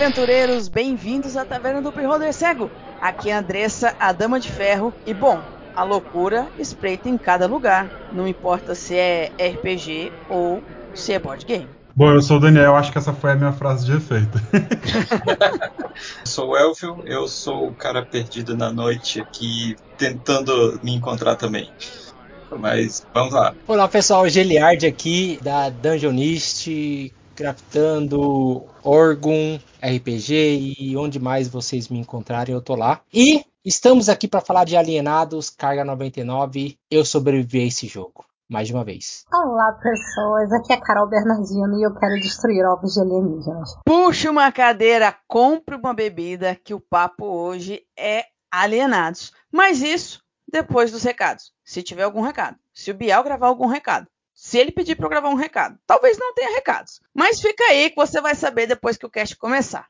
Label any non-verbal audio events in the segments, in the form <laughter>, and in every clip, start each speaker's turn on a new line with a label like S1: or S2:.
S1: aventureiros, bem-vindos à Taverna do Beholder Cego. Aqui é a Andressa, a Dama de Ferro, e bom, a loucura espreita em cada lugar, não importa se é RPG ou se é board game.
S2: Bom, eu sou o Daniel, acho que essa foi a minha frase de efeito. <laughs>
S3: sou o Elvio, eu sou o cara perdido na noite aqui, tentando me encontrar também. Mas vamos lá.
S4: Olá pessoal, Geliard aqui da Dungeonist, craftando Orgun, RPG e onde mais vocês me encontrarem, eu tô lá. E estamos aqui para falar de Alienados, Carga 99. Eu sobrevivi a esse jogo. Mais de uma vez.
S5: Olá, pessoas. Aqui é Carol Bernardino e eu quero destruir ovos de alienígenas.
S1: Puxe uma cadeira, compre uma bebida, que o papo hoje é alienados. Mas isso depois dos recados. Se tiver algum recado. Se o Biel gravar algum recado se ele pedir para eu gravar um recado. Talvez não tenha recados, mas fica aí que você vai saber depois que o cast começar.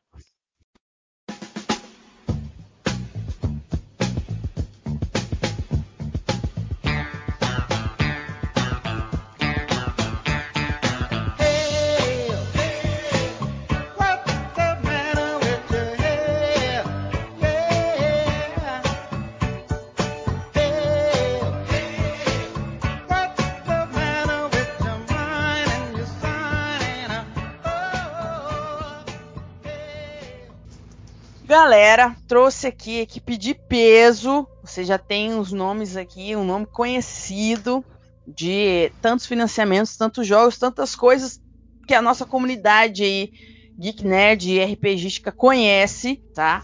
S1: Galera, trouxe aqui equipe de peso. Você já tem os nomes aqui, um nome conhecido de tantos financiamentos, tantos jogos, tantas coisas que a nossa comunidade aí, Geek Nerd e RPGística conhece, tá?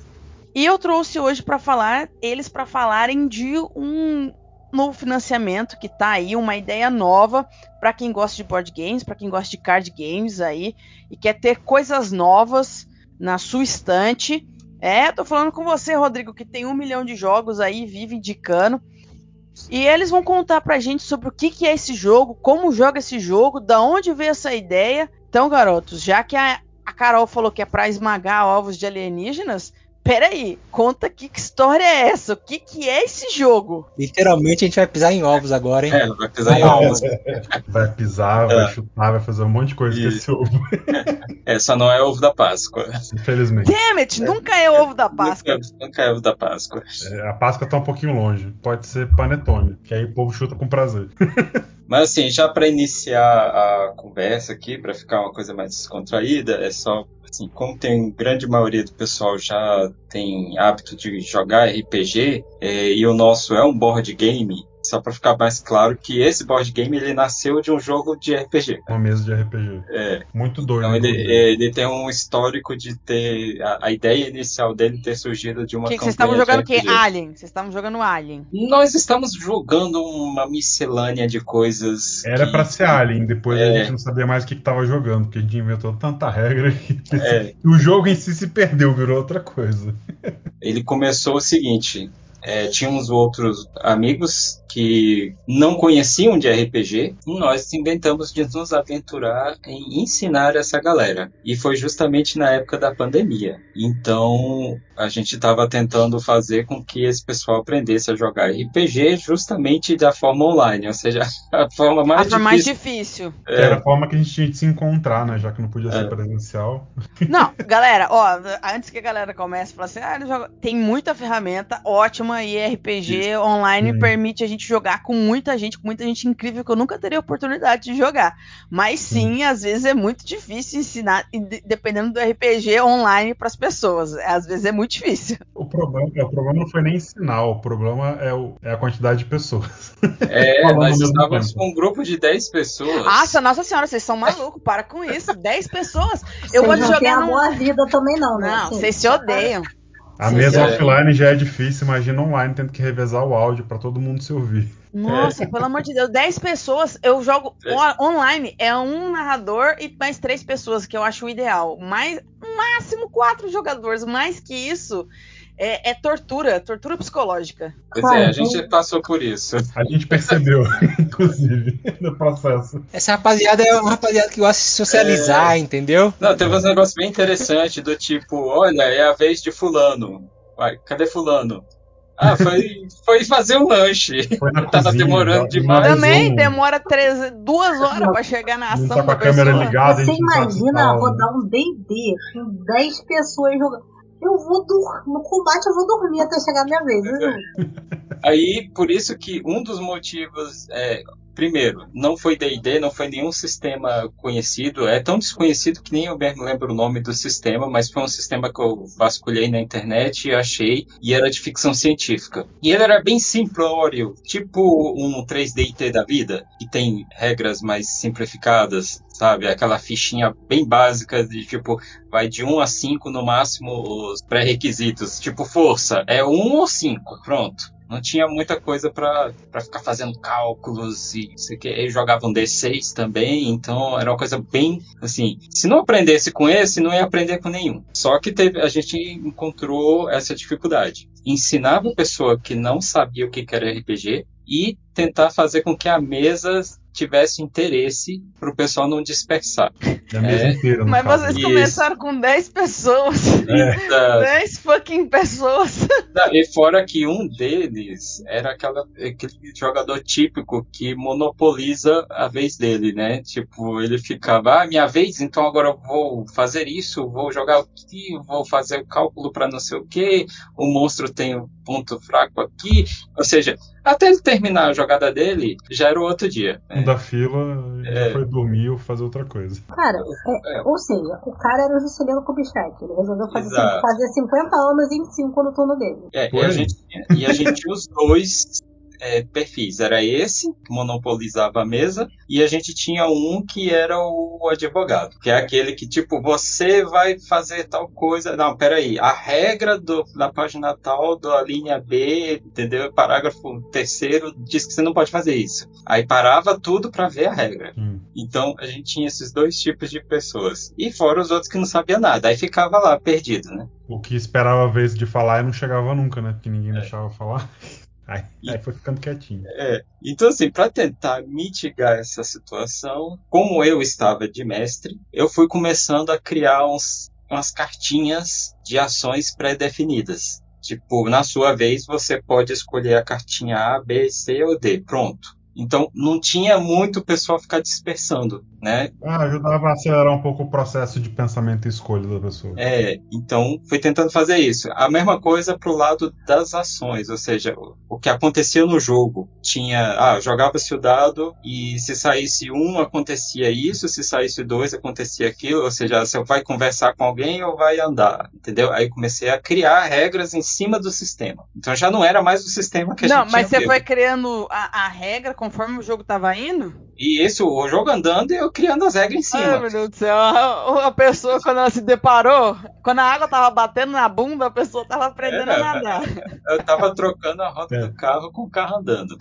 S1: E eu trouxe hoje para falar, eles para falarem de um novo financiamento que tá aí, uma ideia nova para quem gosta de board games, para quem gosta de card games aí e quer ter coisas novas na sua estante. É, tô falando com você, Rodrigo, que tem um milhão de jogos aí, vive indicando. E eles vão contar pra gente sobre o que, que é esse jogo, como joga esse jogo, da onde veio essa ideia. Então, garotos, já que a, a Carol falou que é pra esmagar ovos de alienígenas, peraí, conta que, que história é essa? O que, que é esse jogo?
S4: Literalmente a gente vai pisar em ovos agora, hein?
S3: É, vai pisar em ovos. <laughs>
S2: Vai pisar, vai é. chutar, vai fazer um monte de coisa com esse ovo. <laughs>
S3: É, só não é ovo da Páscoa.
S2: Infelizmente.
S1: Damn it, nunca é ovo da Páscoa.
S3: Nunca, nunca é ovo da Páscoa.
S2: É, a Páscoa tá um pouquinho longe. Pode ser panetone, que aí o povo chuta com prazer. <laughs>
S3: Mas assim, já para iniciar a conversa aqui, para ficar uma coisa mais descontraída, é só assim, como tem grande maioria do pessoal já tem hábito de jogar RPG é, e o nosso é um board game, só para ficar mais claro que esse board game ele nasceu de um jogo de RPG.
S2: Uma mesa de RPG.
S3: É.
S2: Muito doido.
S3: Então ele, ele tem um histórico de ter. A, a, ideia inicial dele ter surgido de uma
S1: que, Vocês estavam jogando o que? Alien. Vocês estavam jogando Alien.
S3: Nós estamos jogando uma miscelânea de coisas.
S2: Era que... para ser Alien, depois é. a gente não sabia mais o que estava jogando, porque a gente inventou tanta regra que é. <laughs> o jogo em si se perdeu, virou outra coisa.
S3: Ele começou o seguinte: é, tínhamos outros amigos que não conheciam de RPG nós inventamos de nos aventurar em ensinar essa galera. E foi justamente na época da pandemia. Então a gente estava tentando fazer com que esse pessoal aprendesse a jogar RPG justamente da forma online, ou seja, <laughs> a forma mais a
S1: forma
S3: difícil.
S1: mais difícil.
S2: É. Era a forma que a gente tinha de se encontrar, né? Já que não podia ser é. presencial.
S1: Não, galera, ó, antes que a galera comece a falar assim, ah, joga... tem muita ferramenta ótima e RPG Isso. online hum. permite a gente gente jogar com muita gente, com muita gente incrível que eu nunca teria oportunidade de jogar. Mas sim, às vezes é muito difícil ensinar, dependendo do RPG online para as pessoas. Às vezes é muito difícil.
S2: O problema, o problema não foi nem ensinar, o problema é, o, é a quantidade de pessoas.
S3: É, <laughs> nós estávamos com um grupo de 10 pessoas.
S1: Nossa, nossa senhora, vocês são malucos, para com isso. 10 pessoas. Eu vou jogar.
S5: Não boa vida também, não,
S1: né? Não, vocês se odeiam.
S2: A mesa é. offline já é difícil, imagina online tendo que revezar o áudio para todo mundo se ouvir.
S1: Nossa, é. pelo amor de Deus, 10 pessoas, eu jogo é. online, é um narrador e mais três pessoas, que eu acho o ideal. Mais, máximo quatro jogadores, mais que isso. É, é, tortura, tortura psicológica.
S3: Pois é, a gente passou por isso.
S2: A gente percebeu, <laughs> inclusive, no processo.
S4: Essa rapaziada é uma rapaziada que gosta de socializar, é... entendeu?
S3: Não, teve um negócio bem interessante do tipo, olha, é a vez de fulano. Vai, cadê fulano? Ah, foi, <laughs> foi fazer um lanche. <laughs> Tava cozinha, demorando demais.
S1: Também um... demora três, duas horas pra chegar na ação. Não
S2: tá com a câmera pessoa. ligada.
S5: Você imagina rodar um DD com 10 pessoas jogando. Eu vou no combate eu vou dormir até chegar a minha vez. Né?
S3: Aí, por isso que um dos motivos é, Primeiro, não foi D&D, não foi nenhum sistema conhecido. É tão desconhecido que nem eu mesmo lembro o nome do sistema, mas foi um sistema que eu vasculhei na internet e achei, e era de ficção científica. E ele era bem simplório, tipo um 3D da vida, que tem regras mais simplificadas, sabe? Aquela fichinha bem básica de tipo, vai de 1 a 5 no máximo os pré-requisitos. Tipo, força, é 1 ou 5, pronto. Não tinha muita coisa para ficar fazendo cálculos e sei que eles jogavam D6 também, então era uma coisa bem assim. Se não aprendesse com esse, não ia aprender com nenhum. Só que teve, a gente encontrou essa dificuldade. Ensinava a pessoa que não sabia o que era RPG e tentar fazer com que a mesa tivesse interesse para o pessoal não dispersar.
S2: É, inteira,
S1: mas caso. vocês começaram com 10 pessoas. É. <laughs> 10 fucking pessoas. <laughs>
S3: E fora que um deles era aquela, aquele jogador típico que monopoliza a vez dele, né? Tipo, ele ficava, ah, minha vez, então agora eu vou fazer isso, vou jogar aqui, vou fazer o cálculo para não sei o que, o monstro tem um ponto fraco aqui. Ou seja, até ele terminar a jogada dele, já era o outro dia.
S2: Um da fila é. foi dormir ou fazer outra coisa.
S5: Cara, é, é. ou seja, o cara era o Juscelino Kubitschek. Ele resolveu fazer, fazer 50 em 5 no turno dele.
S3: É, e a, gente, e a gente tinha os dois é, perfis. Era esse, que monopolizava a mesa, e a gente tinha um que era o advogado, que é aquele que, tipo, você vai fazer tal coisa. Não, peraí, a regra do, da página tal, da linha B, entendeu? Parágrafo terceiro diz que você não pode fazer isso. Aí parava tudo para ver a regra. Hum. Então a gente tinha esses dois tipos de pessoas. E fora os outros que não sabiam nada. Aí ficava lá, perdido, né?
S2: O que esperava a vez de falar e não chegava nunca, né? Porque ninguém é. deixava falar. <laughs> Aí, aí foi ficando quietinho.
S3: É. Então, assim, para tentar mitigar essa situação, como eu estava de mestre, eu fui começando a criar uns, umas cartinhas de ações pré-definidas. Tipo, na sua vez, você pode escolher a cartinha A, B, C ou D. Pronto. Então não tinha muito o pessoal ficar dispersando, né?
S2: Ah, ajudava a acelerar um pouco o processo de pensamento e escolha da pessoa.
S3: É, então fui tentando fazer isso. A mesma coisa pro lado das ações, ou seja, o que acontecia no jogo. Tinha, ah, jogava-se o dado e se saísse um acontecia isso, se saísse dois acontecia aquilo, ou seja, você vai conversar com alguém ou vai andar, entendeu? Aí comecei a criar regras em cima do sistema. Então já não era mais o sistema que a
S1: não,
S3: gente
S1: Não, mas você foi criando a, a regra conforme o jogo tava indo?
S3: E isso, o jogo andando e eu criando as regras em cima.
S1: Ai, meu Deus do céu. A, <laughs> a, pessoa, quando ela se deparou, quando a água tava batendo na bunda, a pessoa tava aprendendo é, a nadar. <laughs>
S3: Eu tava trocando a roda é. do carro com o carro andando.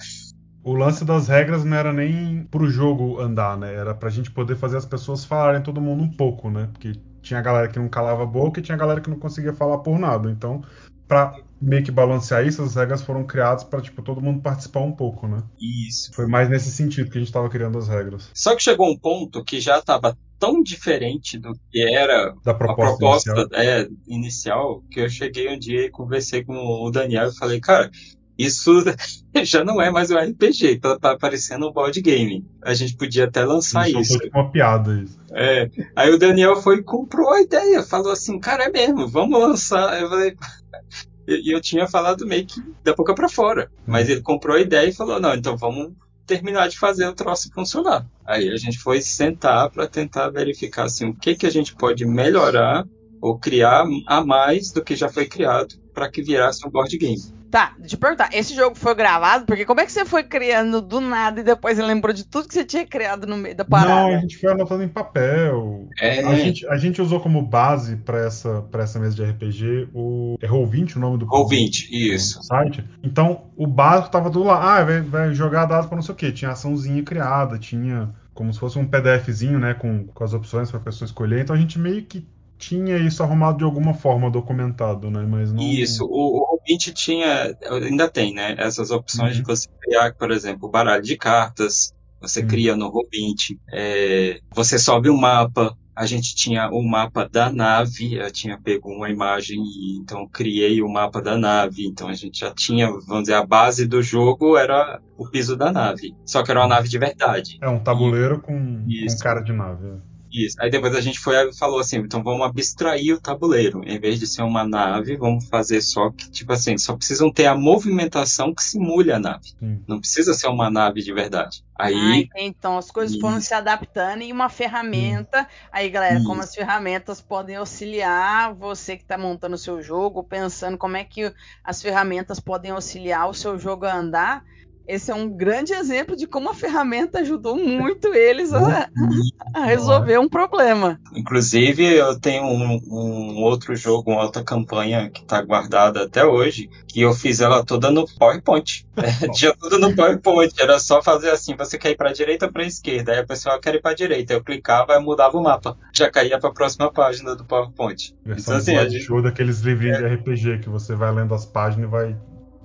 S2: O lance das regras não era nem pro jogo andar, né? Era pra gente poder fazer as pessoas falarem todo mundo um pouco, né? Porque tinha galera que não calava a boca e tinha galera que não conseguia falar por nada. Então, pra meio que balancear isso, as regras foram criadas para tipo todo mundo participar um pouco, né?
S3: Isso.
S2: Foi mais nesse sentido que a gente estava criando as regras.
S3: Só que chegou um ponto que já estava tão diferente do que era
S2: da proposta, a proposta inicial.
S3: É, inicial que eu cheguei um dia e conversei com o Daniel e falei, cara, isso <laughs> já não é mais um RPG, tá, tá parecendo um board game. A gente podia até lançar isso.
S2: Foi uma piada isso.
S3: É. Aí o Daniel foi e comprou a ideia, falou assim, cara, é mesmo, vamos lançar. Eu falei, <laughs> e eu tinha falado meio que da boca para fora. Mas ele comprou a ideia e falou: não, então vamos terminar de fazer o troço funcionar. Aí a gente foi sentar para tentar verificar assim, o que, que a gente pode melhorar ou criar a mais do que já foi criado para que virasse um board game.
S1: Tá, de perguntar, esse jogo foi gravado? Porque como é que você foi criando do nada e depois lembrou de tudo que você tinha criado no meio da parada?
S2: Não, a gente foi anotando em papel. É. A, gente, a gente usou como base para essa, pra essa mesa de RPG o. É Roll20 o nome do
S3: Roll20, isso.
S2: site. Então, o básico tava tudo lá. Ah, vai, vai jogar dados para não sei o quê. Tinha açãozinha criada, tinha como se fosse um PDFzinho, né, com, com as opções para a pessoa escolher. Então a gente meio que tinha isso arrumado de alguma forma documentado, né? Mas não...
S3: Isso, o, o Roll20 tinha, ainda tem, né? Essas opções uhum. de você criar, por exemplo, baralho de cartas, você uhum. cria no Roll20, é, você sobe um mapa, a gente tinha o mapa da nave, eu tinha pego uma imagem e então criei o mapa da nave, então a gente já tinha, vamos dizer, a base do jogo era o piso da nave, só que era uma nave de verdade.
S2: É um tabuleiro com, com cara de nave.
S3: Isso. Aí depois a gente foi e falou assim, então vamos abstrair o tabuleiro. Em vez de ser uma nave, vamos fazer só que, tipo assim, só precisam ter a movimentação que simule a nave.
S2: Sim.
S3: Não precisa ser uma nave de verdade.
S1: Ah,
S3: Aí,
S1: então as coisas foram
S3: Isso.
S1: se adaptando e uma ferramenta. Aí, galera, como
S3: Isso.
S1: as ferramentas podem auxiliar você que está montando o seu jogo, pensando como é que as ferramentas podem auxiliar o seu jogo a andar. Esse é um grande exemplo de como a ferramenta ajudou muito eles a, <laughs> a resolver um problema.
S3: inclusive, eu tenho um, um outro jogo, uma outra campanha que está guardada até hoje, que eu fiz ela toda no PowerPoint. <laughs> É, tinha tudo no PowerPoint, era só fazer assim, você quer ir para direita ou para esquerda? Aí a pessoa quer ir para direita, eu clicava e mudava o mapa. Já caía para a próxima página do PowerPoint.
S2: Versão
S3: Então, assim, a gente-
S2: show daqueles livrinhos de RPG que você vai lendo as páginas e vai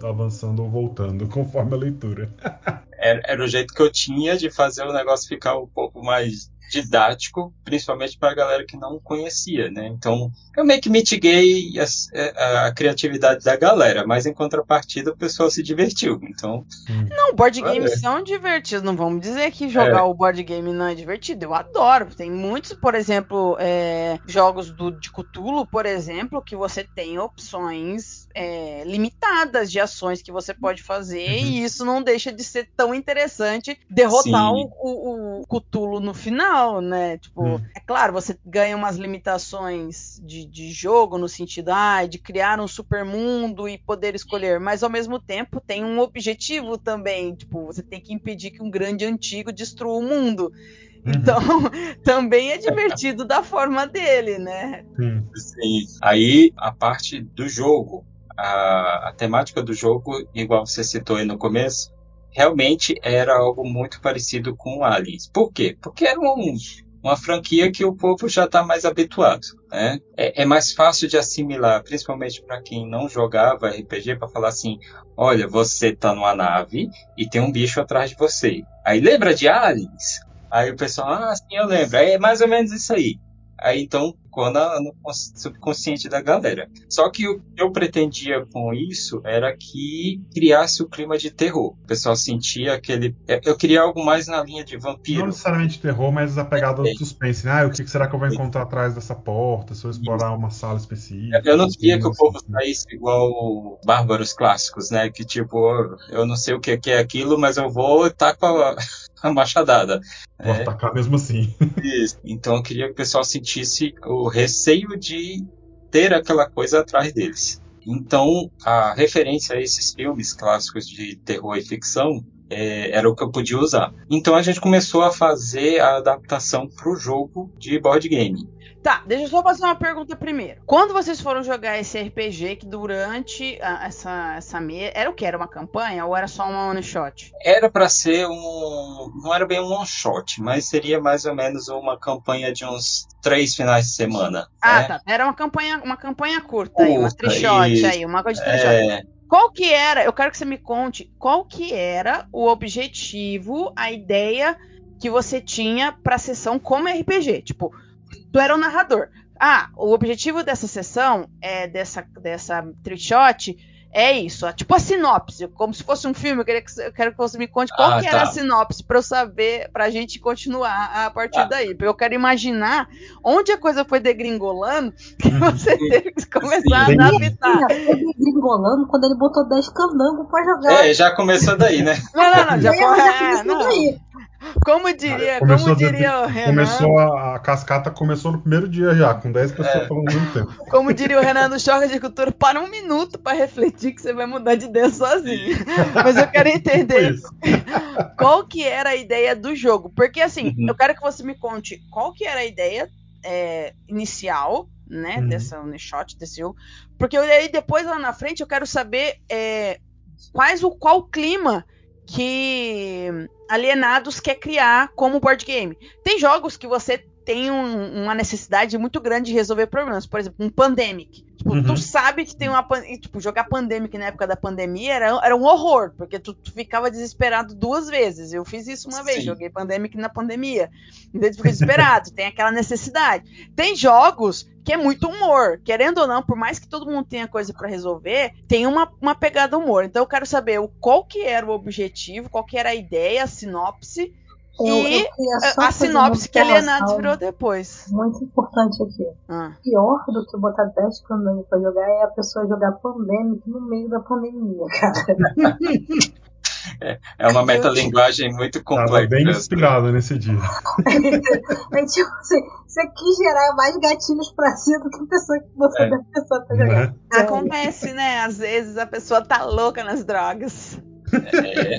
S2: avançando ou voltando <laughs> conforme a leitura.
S3: era, era o jeito que eu tinha de fazer o negócio ficar um pouco mais didático, principalmente para a galera que não conhecia, né? Então, eu meio que mitiguei as- é, a, a criatividade da galera, mas em contrapartida o pessoal se divertiu. Então,
S1: Não, board games são divertidos. Não vamos dizer que jogar o board game não é divertido. Eu adoro. Tem muitos, por exemplo, é, jogos do, de Cthulhu, por exemplo, que você tem opções é, limitadas de ações que você pode fazer
S2: Uhum.
S1: e isso não deixa de ser tão interessante derrotar o, o, o Cthulhu no final, né? Tipo,
S2: Hum.
S1: é claro, você ganha umas limitações de, de jogo no sentido ah, de criar um super mundo e poder escolher, mas ao mesmo tempo tem um objetivo também. Tipo, você tem que impedir que um grande antigo destrua o mundo.
S2: Uhum.
S1: Então, <laughs> também é divertido da forma dele, né?
S2: Sim.
S3: aí a parte do jogo, a, a temática do jogo, igual você citou aí no começo, realmente era algo muito parecido com Aliens. Por quê? Porque era um, uma franquia que o povo já está mais habituado. Né? É, é mais fácil de assimilar, principalmente para quem não jogava RPG, para falar assim: olha, você tá numa nave e tem um bicho atrás de você. Aí lembra de Aliens? Aí o pessoal, ah, sim, eu lembro. Aí é mais ou menos isso aí. Aí então ficou na- no cons- subconsciente da galera. Só que o que eu pretendia com isso era que criasse o clima de terror. O pessoal sentia aquele. é, Eu queria algo mais na linha de
S2: Não
S3: vampiro.
S2: necessariamente terror, mas a pegada do suspense. né? Ah, o que será que eu vou encontrar atrás dessa porta? Se eu explorar uma sala específica?
S3: Eu não queria que o povo saísse igual bárbaros clássicos, né? Que tipo, eu não sei o que é aquilo, mas eu vou e taco a, <laughs> a machadada.
S2: Vou
S3: É.
S2: atacar mesmo assim. <laughs>
S3: Isso. Então eu queria que o pessoal sentisse o receio de ter aquela coisa atrás deles. Então a referência a esses filmes clássicos de terror e ficção é, era o que eu podia usar. Então a gente começou a fazer a adaptação para o jogo de board game.
S1: Tá, deixa eu só fazer uma pergunta primeiro. Quando vocês foram jogar esse RPG, que durante a- essa, essa mesa. Era o que? Era uma campanha ou era só uma one shot?
S3: Era para ser um. Não era bem um one shot, mas seria mais ou menos uma campanha de uns três finais de semana.
S1: Ah,
S3: né?
S1: tá. Era uma campanha, uma campanha curta aí, uma
S3: Curta,
S1: trichot
S3: isso.
S1: aí, uma coisa de trichot.
S3: É,
S1: Qual que era? Eu quero que você me conte qual que era o objetivo, a ideia que você tinha pra sessão como RPG. Tipo, tu era o narrador. Ah, o objetivo dessa sessão é dessa dessa trichot é isso, ó, tipo a sinopse, como se fosse um filme. Eu, queria que, eu quero que você me conte qual
S3: Ah,
S1: que era
S3: tá.
S1: a sinopse pra eu saber, pra gente continuar a partir
S3: Tá.
S1: daí. Porque eu quero imaginar onde a coisa foi degringolando <laughs> que você teve que começar
S3: Sim.
S1: a adaptar.
S5: Ele gringolando quando ele botou 10 candangos pra jogar.
S3: é, já começou daí, né? <laughs>
S1: Não, não, não, já,
S5: Já- já
S1: é,
S5: começou daí.
S1: Como diria,
S2: Começou
S1: como diria o Renan,
S2: Começou a, a cascata começou no primeiro dia já, com 10 pessoas falando ao mesmo tempo.
S1: como diria o Renan do Choque de Cultura, para um minuto para refletir que você vai mudar de ideia sozinho. Mas eu quero entender qual que era a ideia do jogo, porque assim,
S3: Uhum.
S1: eu quero que você me conte qual que era a ideia é, inicial, né,
S2: Uhum.
S1: dessa one shot desse jogo, porque aí depois lá na frente eu quero saber é, quais o qual clima que Alienados quer criar como board game. Tem jogos que você tem um- uma necessidade muito grande de resolver problemas, por exemplo, um Pandemic. Tipo,
S2: Uhum.
S1: tu sabe que tem uma. e, Tipo, jogar Pandemic na época da pandemia era, era um horror, porque tu, tu ficava desesperado duas vezes. Eu fiz isso uma vez,
S3: Sim.
S1: joguei Pandemic na pandemia. Então tu fica desesperado, <laughs> tem aquela necessidade. Tem jogos que é muito humor. Querendo ou não, por mais que todo mundo tenha coisa pra resolver, tem uma, uma pegada humor. Então eu quero saber o, qual que era o objetivo, qual que era a ideia, a sinopse.
S5: Eu,
S1: E
S5: eu
S1: A, sinopse que a
S5: observação
S1: virou depois.
S5: Muito importante aqui.
S1: Ah.
S5: Pior do que botar 10 pandemic pra jogar é a pessoa jogar pandemic no meio da pandemia, <laughs> cara.
S3: É uma metalinguagem muito
S2: Tava
S3: complexa.
S2: bem inspirado nesse dia. <laughs>
S5: É tipo assim, você quis gerar mais gatilhos pra si do que a pessoa que você
S3: É.
S5: da pessoa tá jogando.
S2: Né?
S1: Acontece, né? Às vezes a pessoa tá louca nas drogas.
S3: É.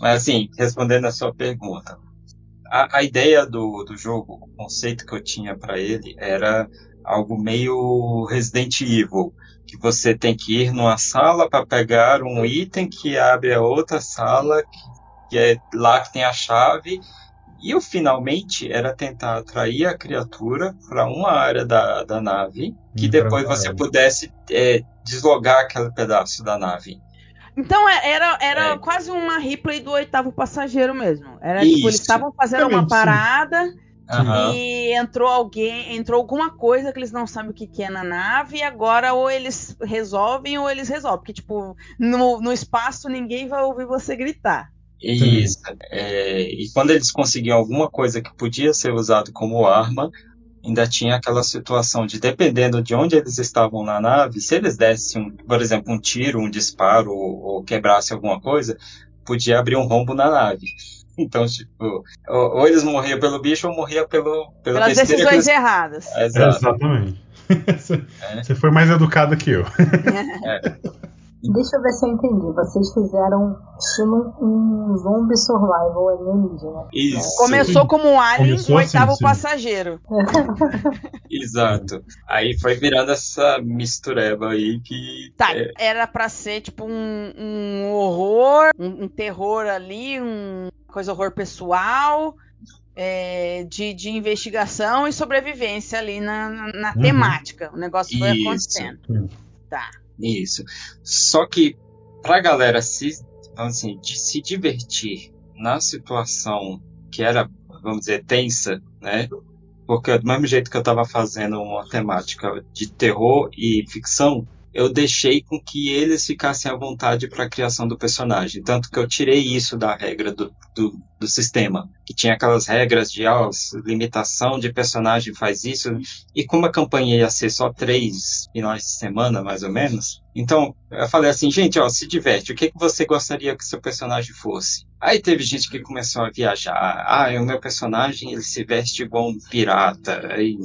S3: Mas assim, respondendo a sua pergunta, a, a ideia do, do jogo, o conceito que eu tinha para ele era algo meio Resident Evil, que você tem que ir numa sala para pegar um item que abre a outra sala, que, é lá que tem a chave. E o finalmente era tentar atrair a criatura para uma área da, da nave, que
S2: Hum,
S3: depois você pudesse é, deslogar aquele pedaço da nave.
S1: Então é- era, era
S3: É.
S1: quase uma replay do oitavo passageiro mesmo. Era tipo, eles
S3: Isso.
S1: estavam fazendo uma parada
S3: Aham.
S1: e entrou alguém, entrou alguma coisa que eles não sabem o que, que é na nave, e agora ou eles resolvem ou eles resolvem. Porque, tipo, no, no espaço ninguém vai ouvir você gritar.
S3: Isso. É, e quando eles conseguiam alguma coisa que podia ser usado como arma, ainda tinha aquela situação de, dependendo de onde eles estavam na nave, se eles dessem, um, por exemplo, um tiro, um disparo ou, ou quebrassem alguma coisa, podia abrir um rombo na nave. <laughs> Então, tipo, ou, ou eles morriam pelo bicho ou morriam pelo, pela
S1: Pelas decisões
S3: eles...
S1: erradas.
S3: Exato.
S2: Exatamente. Você- <laughs>
S3: É.
S2: Você foi mais educado que eu.
S5: Deixa eu ver se eu entendi. Vocês fizeram estilo um zombie survival alienígena.
S3: Isso.
S1: Começou como um alien,
S2: Começou
S1: o
S2: assim,
S1: oitavo
S2: sim.
S1: passageiro. <laughs>
S3: Exato. Aí foi virando essa mistureba aí que...
S1: Tá,
S3: é,
S1: era pra ser tipo um, um horror, um, um terror ali, um coisa horror pessoal, é, de, de investigação e sobrevivência ali na, na- na
S2: Uhum.
S1: temática. O negócio foi
S3: Isso.
S1: acontecendo. Tá.
S3: Isso. Só que pra galera se, assim, de se divertir na situação que era, vamos dizer, tensa, né? Porque do mesmo jeito que eu estava fazendo uma temática de terror e ficção, eu deixei com que eles ficassem à vontade para a criação do personagem. Tanto que eu tirei isso da regra do, do, do sistema. Que tinha aquelas regras de ó, limitação de personagem faz isso. E como a campanha ia ser só três finais de semana, mais ou menos, então eu falei assim, gente, ó, se diverte. O que, que você gostaria que seu personagem fosse? Aí teve gente que começou a viajar. Ah, o meu personagem ele se veste igual um pirata. Aí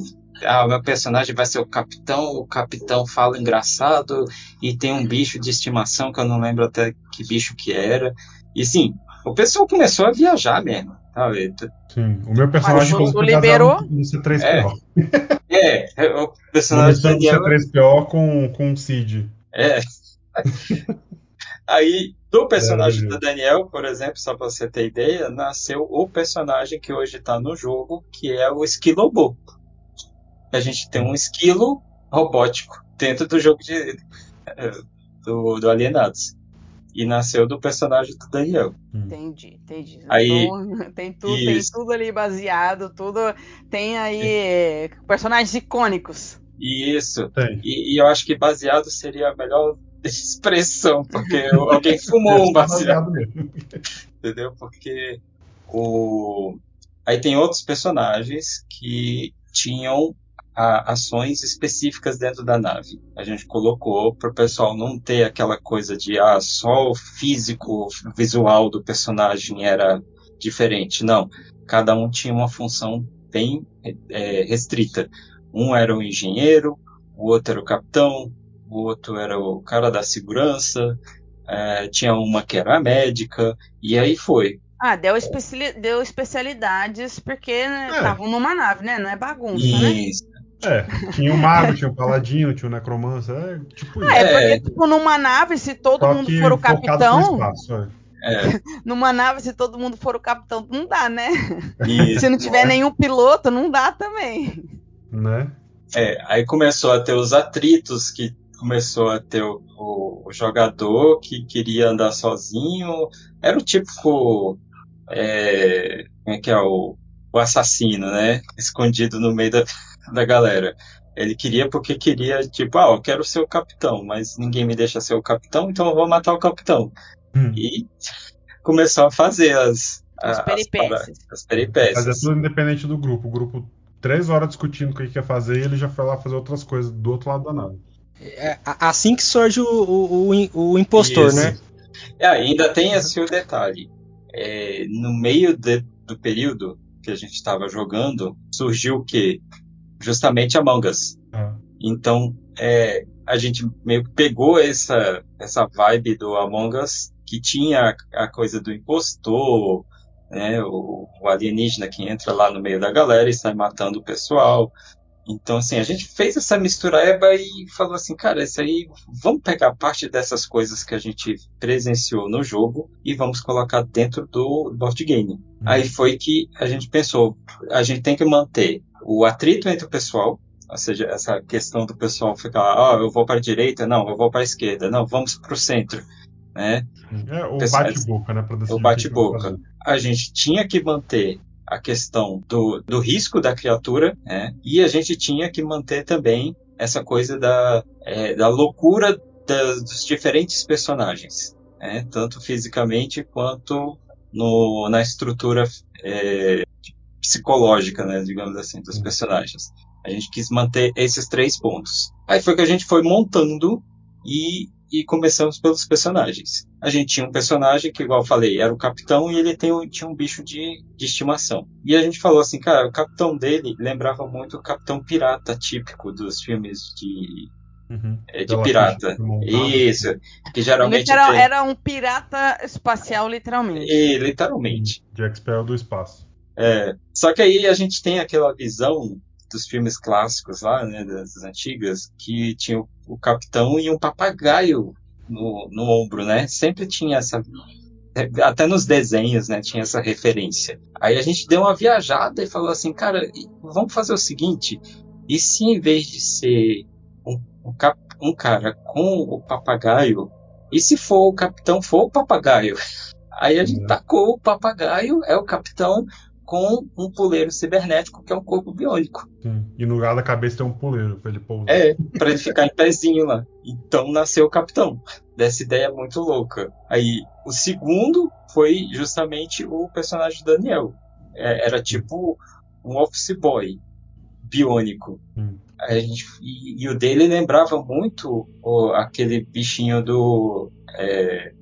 S3: ah, o meu personagem vai ser o capitão, o capitão fala engraçado e tem um bicho de estimação que eu não lembro até que bicho que era. E sim, o pessoal começou a viajar mesmo. sabe?
S2: Sim. O meu personagem
S1: Mas o-
S2: foi
S1: o liberou?
S2: no C3PO.
S3: É, o
S2: Uma
S3: personagem
S2: missão do
S3: Daniel
S2: C3PO com, com o Cid.
S3: É. <laughs> Aí, do personagem
S2: É,
S3: do Daniel, por exemplo, só pra você ter ideia, nasceu o personagem que hoje tá no jogo, que é o Esquilobo. A gente tem um esquilo robótico dentro do jogo de, eh, do, do Alienados. E nasceu do personagem do Daniel.
S1: Entendi, entendi.
S3: Aí-
S1: Então, tem, tudo, tem tudo ali baseado, tudo. Tem aí eh, personagens icônicos.
S3: E isso.
S2: Tem.
S3: E, e eu acho que baseado seria a melhor <laughs> expressão, porque alguém <laughs> fumou um
S2: Tá
S3: baseado.
S2: baseado mesmo.
S3: entendeu? Porque o aí tem outros personagens que tinham a- ações específicas dentro da nave. A gente colocou para o pessoal não ter aquela coisa de ah, só o físico visual do personagem era diferente. Não, cada um tinha uma função bem é, restrita. Um era o engenheiro, o outro era o capitão, o outro era o cara da segurança, é, tinha uma que era a médica, e aí foi.
S1: Ah, deu, especiali- deu especialidades porque
S2: É.
S1: estavam numa nave, né? Não é bagunça, né?
S2: É, tinha um mago, tinha um paladino, tinha um necromancer, é tipo isso.
S1: Ah, é,
S3: É.
S1: porque, tipo, numa nave, se todo
S2: Só
S1: mundo for o capitão,
S2: espaço, é.
S3: É, <laughs>
S1: numa nave, se todo mundo for o capitão, não dá, né?
S3: isso,
S1: Se não tiver
S3: é?
S1: nenhum piloto, não dá também.
S2: Né?
S3: É, aí começou a ter os atritos, que começou a ter o, o, o jogador que queria andar sozinho. Era o típico. É, como é que é? O, o assassino, né? Escondido no meio da, da galera. Ele queria porque queria, tipo, ah, eu quero ser o capitão, mas ninguém me deixa ser o capitão, então eu vou matar o capitão.
S2: Hum.
S3: E <laughs> começou a fazer as,
S1: As
S3: as,
S1: peripécias.
S3: as peripécias.
S2: Mas é tudo independente do grupo. O grupo, três horas discutindo o que quer fazer e ele já foi lá fazer outras coisas do outro lado da nave.
S4: É assim que surge o, o, o, o impostor,
S3: Isso.
S4: né?
S3: É, ainda tem esse o detalhe. É, no meio de- do período que a gente estava jogando, surgiu o quê? Justamente Among Us.
S2: Ah,
S3: Então, é, a gente meio que pegou essa, essa vibe do Among Us, que tinha a, a coisa do impostor, né, o, o alienígena que entra lá no meio da galera e sai matando o pessoal. Então, assim, a gente fez essa mistureba e falou assim, cara, isso aí, vamos pegar parte dessas coisas que a gente presenciou no jogo e vamos colocar dentro do board game. Aí foi que a gente pensou, a gente tem que manter o atrito entre o pessoal, ou seja, essa questão do pessoal ficar, ah, eu vou para a direita, não, eu vou para a esquerda, não, vamos para o centro, né?
S2: É o bate-boca, né?
S3: O bate-boca. A gente tinha que manter a questão do, do risco da criatura, né? E a gente tinha que manter também essa coisa da, é, da loucura dos diferentes personagens, né? Tanto fisicamente quanto no, na estrutura é, psicológica, né? Digamos assim, dos
S2: Sim.
S3: personagens. A gente quis manter esses três pontos. Aí foi que a gente foi montando e, e começamos pelos personagens. A gente tinha um personagem que, igual eu falei, era o capitão e ele tem, tinha um bicho de, de estimação. E a gente falou assim, cara, o capitão dele lembrava muito o capitão pirata típico dos filmes de,
S2: Uhum.
S3: é, de
S2: Aquela
S3: pirata. Isso, que geralmente
S1: Literal-
S3: tem-
S1: era um pirata espacial, literalmente.
S3: E, literalmente.
S2: Jack Sparrow do espaço.
S3: É, só que aí a gente tem aquela visão dos filmes clássicos lá, né, das antigas, que tinha o, o capitão e um papagaio no, no ombro, né? Sempre tinha essa. Até nos desenhos, né? Tinha essa referência. Aí a gente deu uma viajada e falou assim, cara, vamos fazer o seguinte: e se em vez de ser um, um, cap- um cara com o papagaio, e se for o capitão for o papagaio? Aí a gente
S2: Uhum.
S3: tacou o papagaio, é o capitão, com um puleiro cibernético que é um corpo biônico.
S2: Sim. E no lugar da cabeça tem um puleiro pra ele pousar.
S3: É, pra ele ficar em pezinho lá. Então nasceu o capitão. Dessa ideia muito louca. Aí o segundo foi justamente o personagem do Daniel. É, era tipo um office boy biônico.
S2: Hum.
S3: A gente, e, e o dele lembrava muito o- aquele bichinho do. é,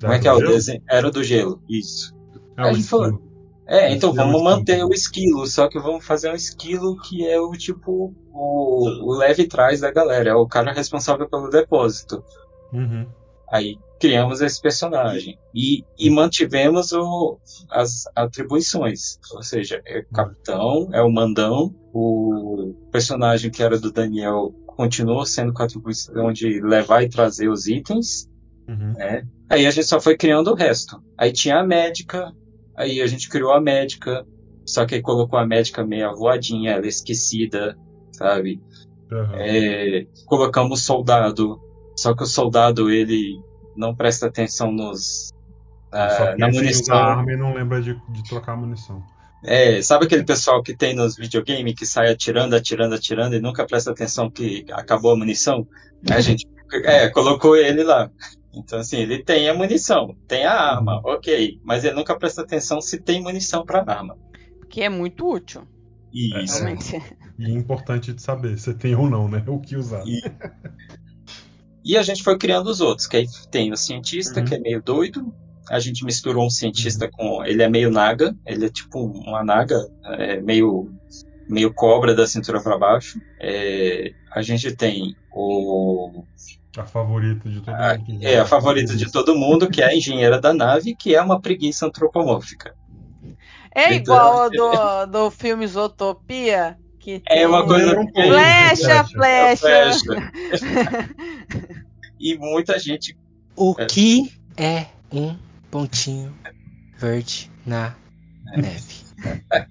S3: como é que é o desenho? Era o do gelo, isso.
S2: É
S3: Aí
S2: o
S3: falou-. É, então vamos manter o esquilo, só que vamos fazer um esquilo que é o tipo o, o leve trás da galera, é o cara responsável pelo depósito.
S2: Uhum.
S3: Aí criamos esse personagem e, e mantivemos o, as atribuições, ou seja, é o capitão, é o mandão, o personagem que era do Daniel continuou sendo com a atribuição de levar e trazer os itens,
S2: Uhum.
S3: né? Aí a gente só foi criando o resto. Aí tinha a médica, aí a gente criou a médica, só que aí colocou a médica meio avoadinha, ela esquecida, sabe?
S2: Uhum.
S3: É, colocamos o soldado, só que o soldado ele não presta atenção nos ah, na munição.
S2: arma e não lembra de, de trocar a munição.
S3: É, sabe aquele pessoal que tem nos videogames que sai atirando, atirando, atirando e nunca presta atenção que acabou a munição? A <laughs> gente é, colocou ele lá. Então, assim, ele tem a munição, tem a arma, ok, mas ele nunca presta atenção se tem munição para arma.
S1: Que é muito útil.
S3: Isso.
S1: Realmente.
S2: E é importante de saber se tem ou não, né? O que usar.
S3: E- E a gente foi criando os outros, que aí tem o cientista,
S2: Uhum.
S3: que é meio doido. A gente misturou um cientista com. Ele é meio naga, ele é tipo uma naga, é meio, meio cobra da cintura para baixo. É, a gente tem o.
S2: A favorita de todo
S3: a-
S2: mundo. que
S3: é, a
S2: joga.
S3: favorita de todo mundo, que é a engenheira da nave, que é uma preguiça antropomórfica.
S1: É
S3: Então,
S1: igual ao <laughs> do, do filme Zootopia. Que
S3: É uma
S1: tem
S3: coisa.
S2: Um.
S1: Flecha, flecha.
S3: Flecha. <laughs> e muita gente
S4: O
S3: É.
S4: que é um pontinho verde na neve? <laughs>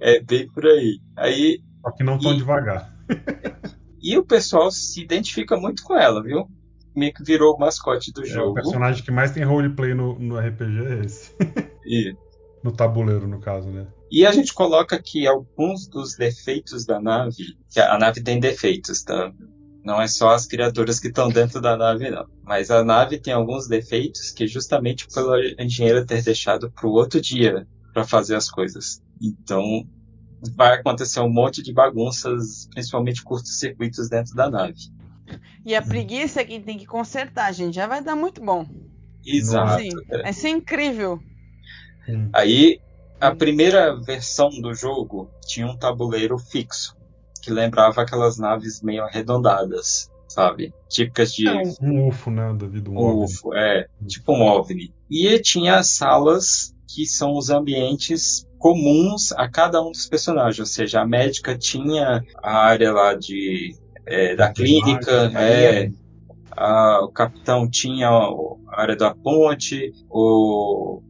S3: é bem por aí. Aí
S2: Só que não tão
S3: E-
S2: devagar. <laughs>
S3: E o pessoal se identifica muito com ela, viu? Meio que virou o mascote do
S2: É, o
S3: jogo.
S2: personagem que mais tem roleplay no, no RPG é esse. <laughs>
S3: E,
S2: no tabuleiro, no caso, né?
S3: e a gente coloca aqui alguns dos defeitos da nave. Que a nave tem defeitos, tá? Não é só as criaturas que estão dentro da nave, não. Mas a nave tem alguns defeitos que justamente pelo engenheiro ter deixado para o outro dia para fazer as coisas. Então vai acontecer um monte de bagunças, principalmente curtos-circuitos dentro da nave.
S1: E a preguiça é que tem que consertar, gente. Já vai dar muito bom.
S3: Exato.
S1: Sim, vai ser incrível.
S2: Sim.
S3: Aí, a primeira versão do jogo tinha um tabuleiro fixo, que lembrava aquelas naves meio arredondadas, sabe? Típicas de
S2: É um, um UFO, né? Devido a um
S3: um. UFO, é, tipo um OVNI. E tinha as salas que são os ambientes comuns a cada um dos personagens, ou seja, a médica tinha a área lá de é, da clínica, é, a- o capitão tinha a área da ponte, o,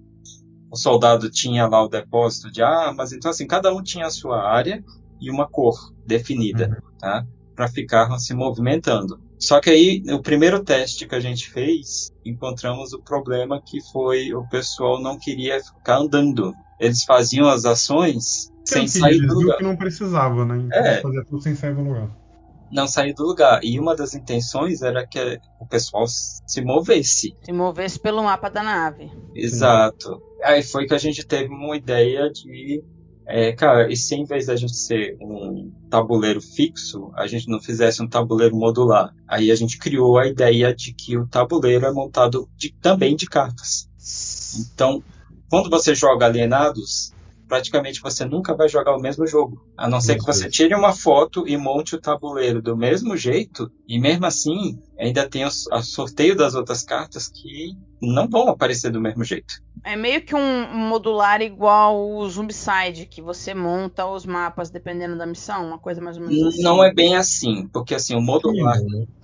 S3: o soldado tinha lá o depósito de armas, então assim, cada um tinha a sua área e uma cor definida, tá? Para ficar se movimentando. Só que aí, no primeiro teste que a gente fez, encontramos o problema que foi o pessoal não queria ficar andando. Eles faziam as ações sem sair
S2: eles
S3: do
S2: viu
S3: lugar.
S2: que não precisava, né? Então
S3: É.
S2: fazia tudo sem sair do lugar.
S3: Não sair do lugar. E uma das intenções era que o pessoal se movesse.
S1: Se movesse pelo mapa da nave.
S3: Exato. Aí foi que a gente teve uma ideia de. é, cara, e se em vez da gente ser um tabuleiro fixo, a gente não fizesse um tabuleiro modular? Aí a gente criou a ideia de que o tabuleiro é montado de- também de cartas. Então, quando você joga Alienados, praticamente você nunca vai jogar o mesmo jogo. A não ser que você
S2: isso.
S3: tire uma foto e monte o tabuleiro do mesmo jeito, e mesmo assim, ainda tem o sorteio das outras cartas que não vão aparecer do mesmo jeito.
S1: É meio que um modular igual o Zombicide, que você monta os mapas dependendo da missão, uma coisa mais ou menos assim.
S3: Não é bem assim, porque assim, o modular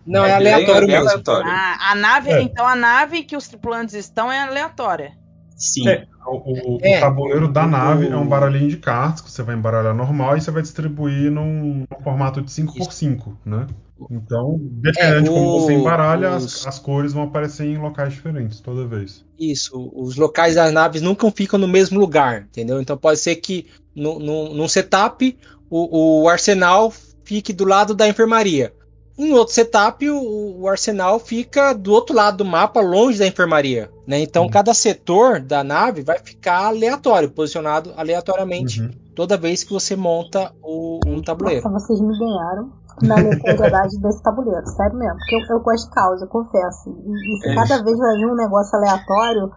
S4: Não, é,
S3: bem-
S4: aleatório mesmo.
S3: aleatório.
S1: Ah, a nave,
S2: É.
S1: então a nave que os tripulantes estão é aleatória.
S3: Sim.
S2: É, o, o-
S4: É.
S2: o tabuleiro da
S4: O-
S2: nave é um baralhinho de cartas que você vai embaralhar normal e você vai distribuir num, num formato de 5x5, né? Então, dependendo de como
S4: o-
S2: você embaralha,
S4: os-
S2: as, as cores vão aparecer em locais diferentes toda vez.
S4: Isso, os locais das naves nunca ficam no mesmo lugar, entendeu? Então pode ser que no, no, num setup o, o arsenal fique do lado da enfermaria. Em outro setup, o, o arsenal fica do outro lado do mapa, longe da enfermaria. Né? Então
S2: Hum.
S4: cada setor da nave vai ficar aleatório, posicionado aleatoriamente
S2: Uhum.
S4: toda vez que você monta o, o tabuleiro.
S5: Nossa, vocês me ganharam na aleatoriedade <laughs> desse tabuleiro, sério mesmo. Porque eu, eu gosto de causa, eu confesso. E, e se
S3: É.
S5: cada vez vai vir um negócio aleatório,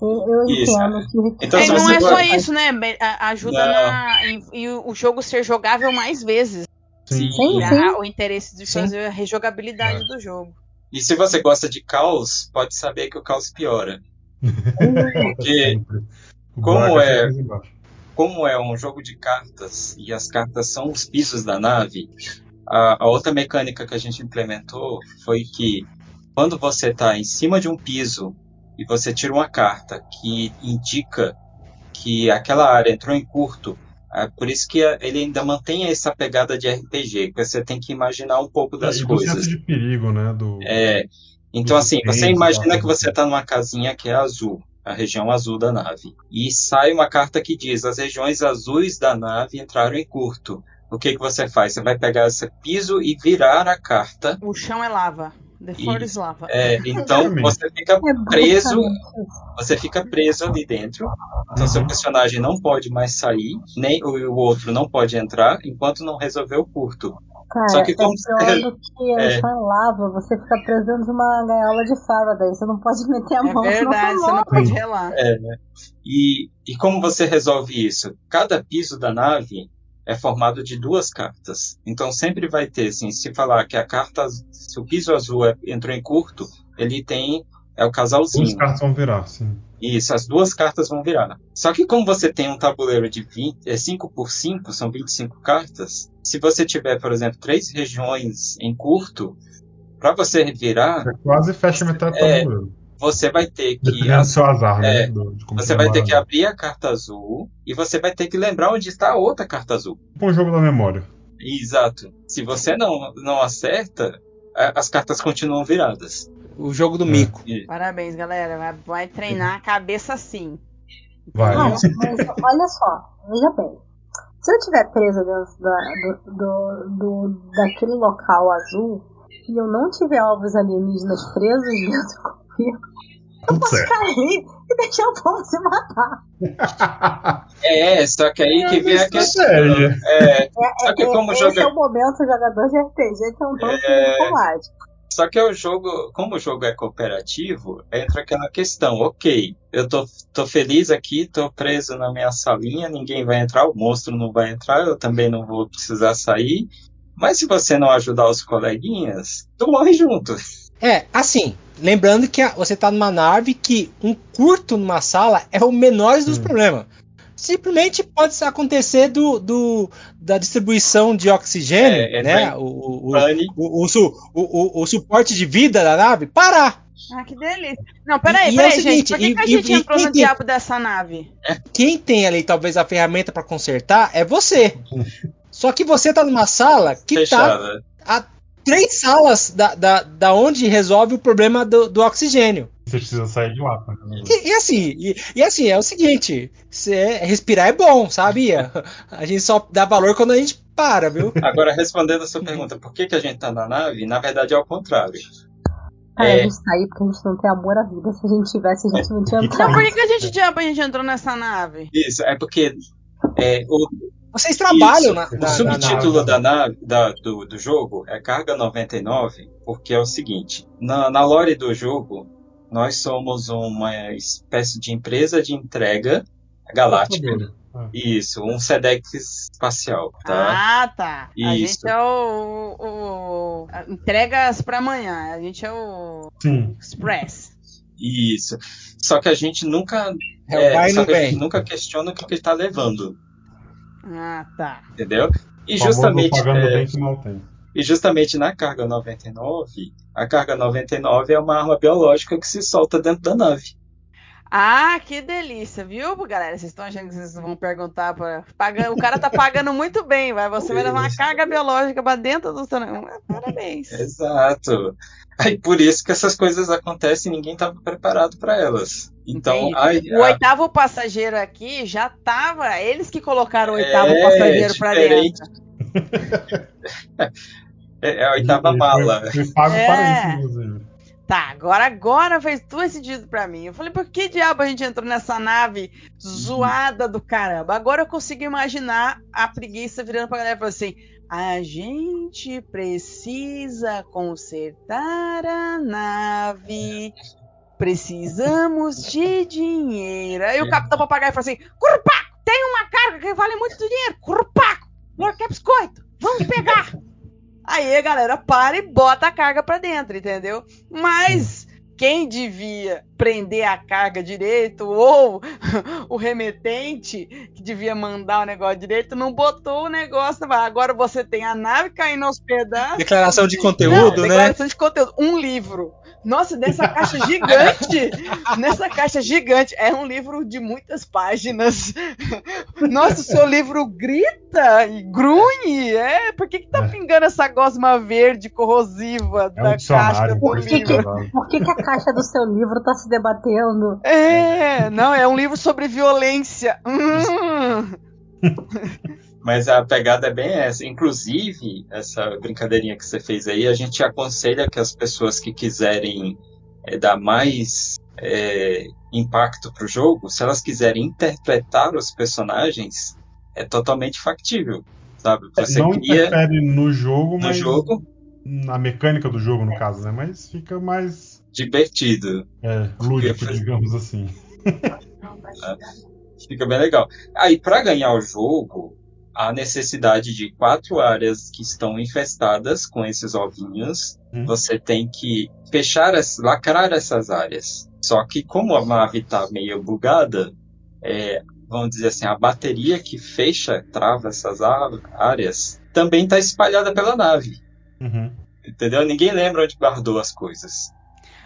S5: eu, eu
S3: Isso.
S5: entendo que.
S3: Então,
S1: É, não é só isso, né? Ajuda
S3: Não.
S1: na. E, e o jogo ser jogável mais vezes.
S2: Sim.
S5: Sim, sim.
S1: o interesse de
S4: Sim.
S1: fazer a rejogabilidade
S2: É.
S1: do jogo.
S3: E se você gosta de caos, pode saber que o caos piora. Porque <laughs> <laughs> como é- como é um jogo de cartas e as cartas são os pisos da nave, a, a outra mecânica que a gente implementou foi que quando você está em cima de um piso e você tira uma carta que indica que aquela área entrou em curto, é por isso que a- ele ainda mantém essa pegada de RPG, que você tem que imaginar um pouco das
S2: e do
S3: coisas.
S2: de perigo, né? Do,
S3: É, então,
S2: Dos
S3: assim, você imagina que você está numa casinha que é azul, a região azul da nave, e sai uma carta que diz: as regiões azuis da nave entraram em curto. O que, que você faz? Você vai pegar esse piso e virar a carta.
S1: O chão é lava. The lava.
S3: É, <laughs> então você fica
S5: É
S3: preso, você fica preso ali dentro. Então
S2: Uhum.
S3: seu personagem não pode mais sair, nem o, o outro não pode entrar enquanto não resolver o curto.
S5: Cara,
S3: Só que como-
S5: é pior do que <laughs> a
S3: É.
S5: é. lava, você fica preso dentro de uma gaiola de Faraday. Você não pode <laughs> meter a
S1: É
S5: mão
S1: verdade,
S5: no
S1: você não pode relar.
S3: É, né? E, e como você resolve isso? Cada piso da nave é formado de duas cartas. Então sempre vai ter, assim, se falar que a carta, se o piso azul é- entrou em curto, ele tem é o casalzinho.
S2: cartas vão virar, sim.
S3: Isso, as duas cartas vão virar. Só que como você tem um tabuleiro de 20, é 5 por 5, são 25 cartas, se você tiver, por exemplo, três regiões em curto, para você virar,
S2: Você quase fecha metade do
S3: É,
S2: tabuleiro.
S3: Você vai ter que
S2: do seu azar, né?
S3: é,
S2: do- de como
S3: Você vai ter que abrir a carta azul e você vai ter que lembrar onde está a outra carta azul.
S2: Tipo um jogo da memória.
S3: Exato. Se você não, não acerta, a- as cartas continuam viradas.
S4: O jogo do
S2: É.
S4: mico.
S1: Parabéns, galera. Vai, vai treinar a cabeça assim.
S2: Vai.
S5: Não, mas olha só, veja bem. Se eu estiver presa dentro da, do, do, do- daquele local azul e eu não tiver ovos alienígenas presos <laughs> dentro eu posso
S2: certo.
S5: cair e deixar o povo se matar.
S3: É, só que aí que vem a questão. É,
S5: É,
S3: Só que
S5: é-
S3: como
S5: esse
S3: joga-
S5: é o momento jogador de RPG que é um
S3: É.
S5: combate.
S3: Só que o jogo, como o jogo é cooperativo, entra aquela questão, ok, eu tô, tô feliz aqui, tô preso na minha salinha, ninguém vai entrar, o monstro não vai entrar, eu também não vou precisar sair. Mas se você não ajudar os coleguinhas, tu morre junto.
S4: É, assim, lembrando que você tá numa nave que um curto numa sala é o menor dos
S2: Hum.
S4: problemas. Simplesmente pode acontecer do, do- da distribuição de oxigênio,
S3: É, é
S4: né? O, o, o, o, o su- o- o- o suporte de vida da nave parar.
S1: Ah, que delícia. Não, peraí,
S4: E- e é
S1: peraí,
S4: o
S1: gente.
S4: seguinte,
S1: Por que,
S4: e-
S1: que a gente
S4: e
S1: entrou
S4: quem
S1: no
S4: tem-
S1: diabo dessa nave?
S4: Quem tem ali talvez a ferramenta para consertar é você. <laughs> Só que você tá numa sala que tá
S3: fechada.
S4: a três salas da, da, da onde resolve o problema do, do oxigênio.
S2: Você precisa sair de lá. tá?
S4: E, e assim, e, e assim, é o seguinte, cê- respirar é bom, sabia? A gente só dá valor quando a gente para, viu?
S3: Agora, respondendo a sua pergunta, por que, que a gente tá na nave? Na verdade é ao contrário.
S5: Cara,
S3: É.
S5: a gente tá aí porque a gente não tem amor à vida. Se a gente tivesse, a gente não tinha
S1: Não,
S5: entrado.
S1: por que, que a gente a gente entrou nessa nave?
S3: Isso, é porque é, o,
S4: Vocês trabalham
S3: Isso.
S4: na,
S3: O
S4: na,
S3: subtítulo
S2: na-
S3: da nave, da- do, do jogo é Carga 99, porque é o seguinte: na, na lore do jogo, nós somos uma espécie de empresa de entrega galáctica. Isso, um SEDEX espacial, tá?
S1: Ah, tá. A
S3: Isso.
S1: gente é o, o, o- a- Entregas pra amanhã. A gente é o
S2: Sim.
S1: Express.
S3: Isso. Só que a gente nunca,
S4: É, o
S3: é, só que a gente nunca questiona o que, que ele tá levando,
S1: Ah, tá.
S3: entendeu? E
S2: Famoso
S3: justamente, é,
S2: bem que mal tem.
S3: E justamente na carga 99, a carga 99 é uma arma biológica que se solta dentro da nave.
S1: Ah, que delícia, viu, galera? Vocês estão achando que vocês vão perguntar para paga... O cara tá pagando muito bem, vai. Você vai levar uma carga biológica pra dentro do seu. Parabéns.
S3: Exato. Aí por isso que essas coisas acontecem e ninguém estava preparado para elas. Então, ai,
S1: O
S3: a-
S1: oitavo passageiro aqui já tava. Eles que colocaram o oitavo
S3: É,
S1: passageiro pra
S3: diferente.
S1: dentro. <laughs>
S3: é, é a oitava
S2: E
S3: mala.
S2: Foi pago
S1: É.
S2: para isso, inclusive.
S1: Tá, agora, agora fez tudo sentido pra mim. Eu falei, por que diabo a gente entrou nessa nave zoada do caramba? Agora eu consigo imaginar a preguiça virando pra galera e falando assim: a gente precisa consertar a nave. Precisamos de dinheiro. Aí o capitão papagaio fala assim: Curpaco, tem uma carga que vale muito dinheiro. Curpaco, Lord quer biscoito. Vamos pegar. Aí a galera para e bota a carga pra dentro, entendeu? Mas quem devia prender a carga direito ou <laughs> o remetente que devia mandar o negócio direito não botou o negócio. Agora você tem a nave caindo aos pedaços.
S4: Declaração de
S1: Não,
S4: conteúdo, né?
S1: declaração de conteúdo. Um livro. Nossa, dessa caixa gigante. nessa caixa gigante. É um livro de muitas páginas. Nossa, o seu livro grita e grunhe. É, por que, que tá pingando essa gosma verde corrosiva
S2: É um
S1: da caixa
S2: dicionário.
S1: do
S5: Por que, que,
S1: livro?
S5: por que, que a caixa do seu livro tá se debatendo?
S1: É, não, é um livro sobre violência. Hum. <laughs>
S3: Mas a pegada é bem essa. Inclusive, essa brincadeirinha que você fez aí, a gente aconselha que as pessoas que quiserem é, dar mais é, impacto pro jogo, se elas quiserem interpretar os personagens, é totalmente factível. Sabe? Você
S2: não
S3: cria
S2: interfere no jogo,
S3: no
S2: mas
S3: jogo
S2: na mecânica do jogo, no caso, né? Mas fica mais
S3: divertido.
S2: é, lúdico, digamos assim. <laughs>
S3: Fica bem legal. Aí, para ganhar o jogo, há necessidade de quatro áreas que estão infestadas com esses ovinhos.
S2: Hum.
S3: Você tem que fechar, as, lacrar essas áreas. Só que como a nave está meio bugada, é, vamos dizer assim, a bateria que fecha, trava essas áreas, também está espalhada pela nave.
S2: Uhum.
S3: Entendeu? Ninguém lembra onde guardou as coisas.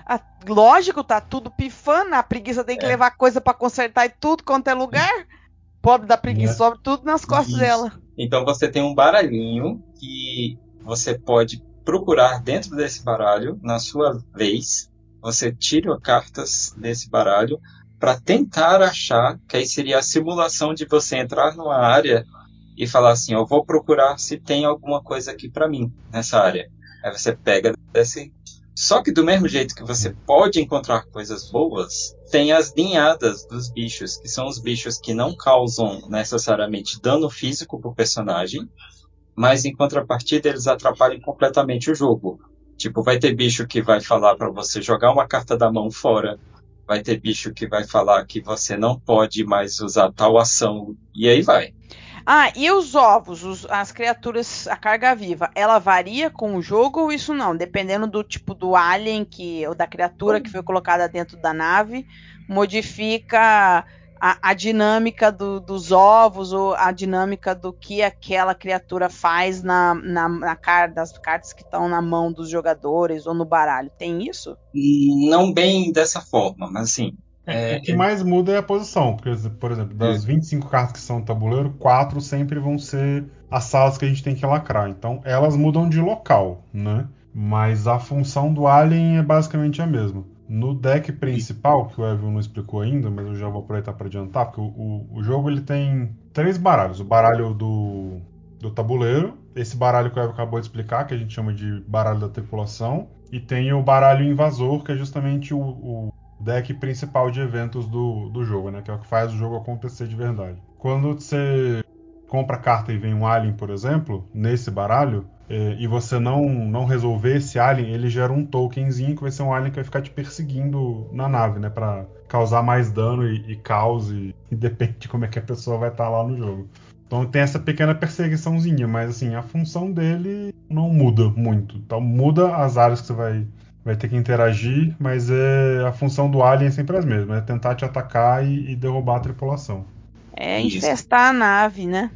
S1: Ah, lógico, tá tudo pifando. A preguiça tem que
S3: É.
S1: levar coisa pra consertar e tudo quanto é lugar. <laughs> Pobre da preguiça,
S2: Né?
S1: sobe tudo nas costas
S3: Isso.
S1: dela.
S3: Então você tem um baralhinho que você pode procurar dentro desse baralho, na sua vez, você tira cartas desse baralho para tentar achar, que aí seria a simulação de você entrar numa área e falar assim, eu vou procurar se tem alguma coisa aqui para mim nessa área. Aí você pega desse só que do mesmo jeito que você pode encontrar coisas boas, tem as linhadas dos bichos, que são os bichos que não causam necessariamente dano físico pro personagem, mas em contrapartida eles atrapalham completamente o jogo. Tipo, vai ter bicho que vai falar para você jogar uma carta da mão fora, vai ter bicho que vai falar que você não pode mais usar tal ação, e aí vai.
S1: Ah, e os ovos, os- as criaturas, a carga viva, ela varia com o jogo ou isso não? Dependendo do tipo do alien que, ou da criatura que foi colocada dentro da nave, modifica a, a dinâmica do- dos ovos ou a dinâmica do que aquela criatura faz na, na, na car- das cartas que estão na mão dos jogadores ou no baralho. Tem isso?
S3: Não bem dessa forma, mas assim.
S2: É,
S3: É,
S2: o que mais muda é a posição. Porque, por exemplo, das 25 cartas que são no tabuleiro, 4 sempre vão ser as salas que a gente tem que lacrar. Então, elas mudam de local, né? Mas a função do Alien é basicamente a mesma. No deck principal, que o Evan não explicou ainda, mas eu já vou aproveitar para adiantar, porque o, o- o jogo ele tem três baralhos. O baralho do, do tabuleiro, esse baralho que o Evan acabou de explicar, que a gente chama de baralho da tripulação, e tem o baralho invasor, que é justamente o- o deck principal de eventos do, do jogo, né? Que é o que faz o jogo acontecer de verdade. Quando você compra carta e vem um alien, por exemplo, nesse baralho, eh, e você não, não resolver esse alien, ele gera um tokenzinho que vai ser um alien que vai ficar te perseguindo na nave, né? Pra causar mais dano e, e caos, e, e depende de como é que a pessoa vai estar lá no jogo. Então tem essa pequena perseguiçãozinha, mas assim, a função dele não muda muito. Então muda as áreas que você vai, vai ter que interagir, mas é a função do alien é sempre as mesmas, é tentar te atacar e, e derrubar a tripulação.
S1: É
S3: Isso.
S1: infestar a nave, né?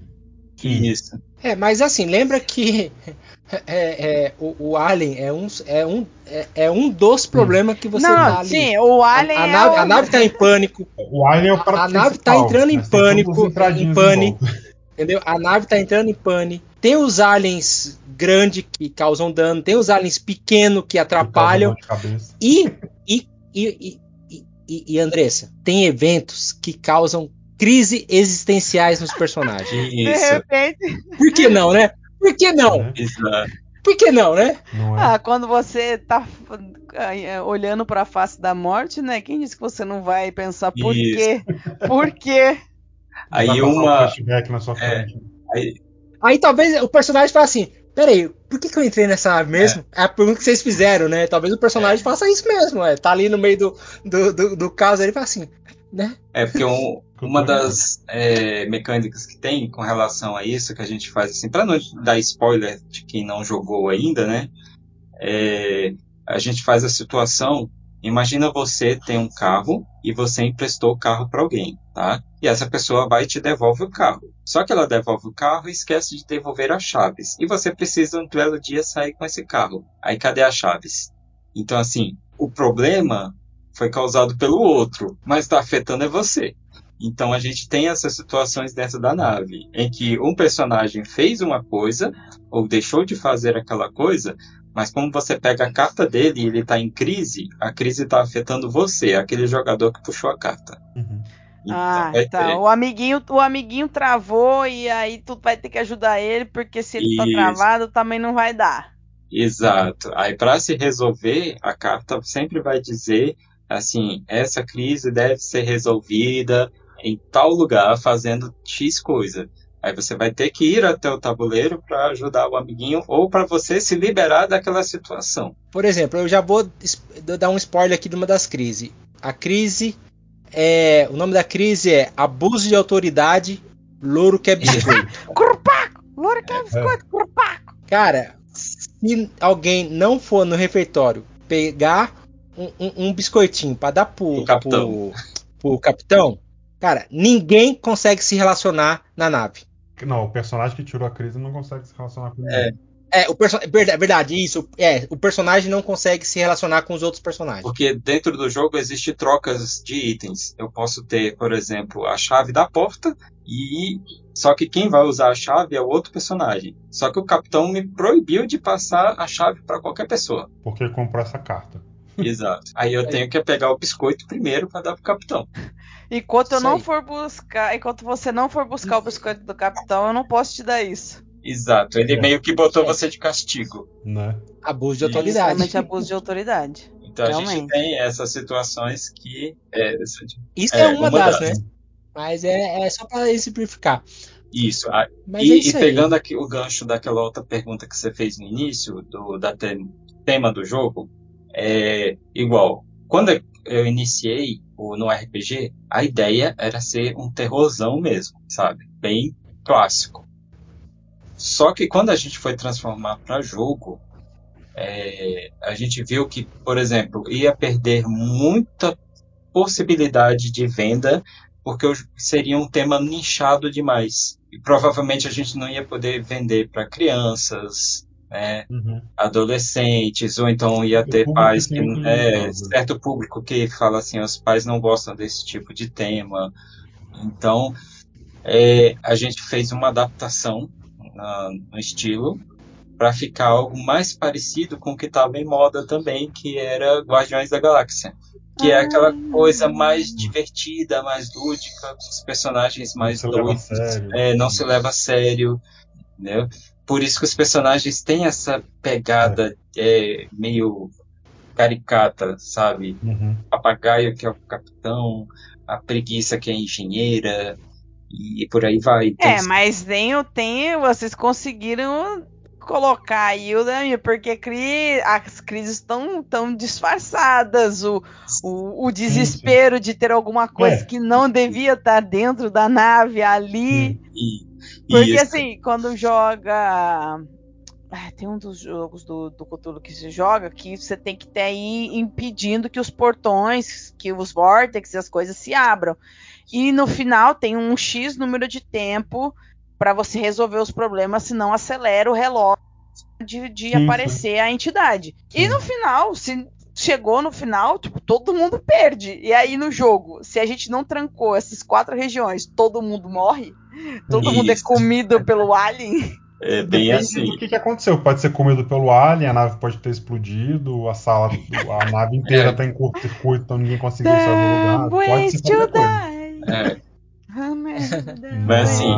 S3: Isso.
S4: É, mas assim, lembra que <laughs> é, é, o, o Alien é um, é um, é, é um dos problemas que você
S1: não, não,
S4: ali.
S1: sim, o
S4: A,
S1: Alien
S4: a
S1: é
S4: nave,
S1: o...
S4: a nave tá em pânico,
S2: O alien é o
S4: A nave tá entrando em
S2: as
S4: pânico, em pane.
S2: volta.
S4: entendeu? A nave tá entrando em pane. Tem os aliens grandes que causam dano, tem os aliens pequenos que atrapalham.
S2: Que.
S4: E, e, e, e, e, e, Andressa, tem eventos que causam crise existenciais nos personagens. <laughs>
S1: De
S3: Isso.
S1: repente,
S4: Por que não, né? Por que não?
S2: Né?
S3: Exato.
S4: Por que não, né?
S2: Não é?
S1: ah, quando você tá ah, olhando pra face da morte, né? Quem disse que você não vai pensar por
S3: Isso.
S1: quê? Por quê?
S3: Aí
S2: um
S3: uma.
S2: flashback na sua
S3: É.
S2: frente.
S3: Aí,
S4: Aí talvez o personagem fale assim: peraí, por que, que eu entrei nessa nave mesmo? É. a pergunta que vocês fizeram, né? Talvez o personagem faça isso mesmo, é. Tá ali no meio do, do, do, do caso, ele fala assim, né?
S3: É porque um- <laughs> uma das é, mecânicas que tem com relação a isso, que a gente faz assim, para não dar spoiler de quem não jogou ainda, né? É, a gente faz a situação. Imagina você tem um carro e você emprestou o carro para alguém, tá? E essa pessoa vai e te devolve o carro. Só que ela devolve o carro e esquece de devolver as chaves. E você precisa um belo dia sair com esse carro. Aí cadê as chaves? Então assim, o problema foi causado pelo outro, mas está afetando é você. Então a gente tem essas situações dentro da nave, em que um personagem fez uma coisa, ou deixou de fazer aquela coisa, mas como você pega a carta dele e ele está em crise, a crise está afetando você, aquele jogador que puxou a carta.
S2: Uhum.
S3: Então,
S1: Ah, tá.
S3: ter-
S1: O amiguinho, o amiguinho travou e aí tu vai ter que ajudar ele, porque se ele tá
S3: Isso.
S1: travado, também não vai dar.
S3: Exato. Aí para se resolver, a carta sempre vai dizer assim, essa crise deve ser resolvida em tal lugar fazendo X coisa. Aí você vai ter que ir até o tabuleiro para ajudar o amiguinho ou para você se liberar daquela situação.
S4: Por exemplo, eu já vou dar um spoiler aqui de uma das crises. A crise é. O nome da crise é Abuso de Autoridade, Louro que <laughs> é biscoito.
S1: Curpaco! Loura que é biscoito, curpaco!
S4: Cara, se alguém não for no refeitório pegar um, um- um biscoitinho pra dar pro,
S3: Pro capitão.
S4: pro- pro capitão, cara, ninguém consegue se relacionar na nave.
S2: Não, o personagem que tirou a crise não consegue se relacionar com
S3: É.
S2: ninguém.
S4: É, o perso... verdade, verdade, isso. É, o personagem não consegue se relacionar com os outros personagens.
S3: Porque dentro do jogo existe trocas de itens. Eu posso ter, por exemplo, a chave da porta e só que quem vai usar a chave é o outro personagem. Só que o capitão me proibiu de passar a chave para qualquer pessoa.
S2: Porque comprou essa carta. <laughs>
S3: Exato. Aí eu tenho que pegar o biscoito primeiro para dar pro capitão.
S1: Enquanto eu não
S4: aí.
S1: for buscar, enquanto você não for buscar o biscoito do capitão, eu não posso te dar isso.
S3: Exato. Ele
S2: É.
S3: meio que botou
S4: É.
S3: você de castigo.
S2: Né?
S4: Abuso de autoridade.
S1: Realmente abuso de autoridade.
S3: Então a gente
S1: Realmente.
S3: tem essas situações que. É,
S4: Isso
S3: É,
S4: é, uma,
S3: uma
S4: das,
S3: das.
S4: né? Mas é, é só para simplificar.
S3: isso. A-
S4: Mas
S3: e,
S4: é
S3: e
S4: isso aí.
S3: pegando aqui o gancho daquela outra pergunta que você fez no início, do da te- tema do jogo, é igual. Quando eu iniciei o, no RPG, a ideia era ser um terrorzão mesmo, sabe? Bem clássico. Só que quando a gente foi transformar para jogo, é, a gente viu que, por exemplo, ia perder muita possibilidade de venda porque seria um tema nichado demais. E provavelmente a gente não ia poder vender para crianças, né,
S2: Uhum.
S3: adolescentes, ou então ia ter pais que. É,
S2: limitado.
S3: certo público que fala assim: os pais não gostam desse tipo de tema. Então, é, a gente fez uma adaptação na- no estilo para ficar algo mais parecido com o que estava em moda também, que era Guardiões da Galáxia. Que é aquela coisa mais divertida, mais lúdica, com os personagens mais
S2: a
S3: doidos, é, não se leva a sério, entendeu? Por isso que os personagens têm essa pegada é, meio caricata, sabe?
S2: Uhum.
S3: Papagaio que é o capitão, a preguiça que é a engenheira, e por aí vai. Então,
S1: É, mas tem, tem, vocês conseguiram colocar aí o Dami, porque cri, as crises estão tão disfarçadas, o, o, o desespero de ter alguma coisa
S2: É.
S1: que não devia estar dentro da nave ali.
S3: e,
S1: Porque
S3: isso.
S1: assim, quando joga. Ah, tem um dos jogos do, do Cthulhu que se joga que você tem que ter aí impedindo que os portões, que os vórtices, as coisas se abram. E no final tem um X número de tempo para você resolver os problemas, senão acelera o relógio de, de
S2: Sim,
S1: aparecer a entidade. E
S2: Sim.
S1: no final, se chegou no final, tipo, todo mundo perde. E aí no jogo, se a gente não trancou essas quatro regiões, todo mundo morre, todo mundo é
S3: Isso.
S1: comido pelo alien.
S3: É bem
S2: Depende
S3: assim.
S2: do que, que aconteceu. Pode ser comido pelo alien, a nave pode ter explodido, a sala, a nave inteira
S3: É.
S2: tá em curto-circuito, então ninguém conseguiu sair do lugar. Pode ser
S3: É, <laughs>
S1: Mas
S3: assim,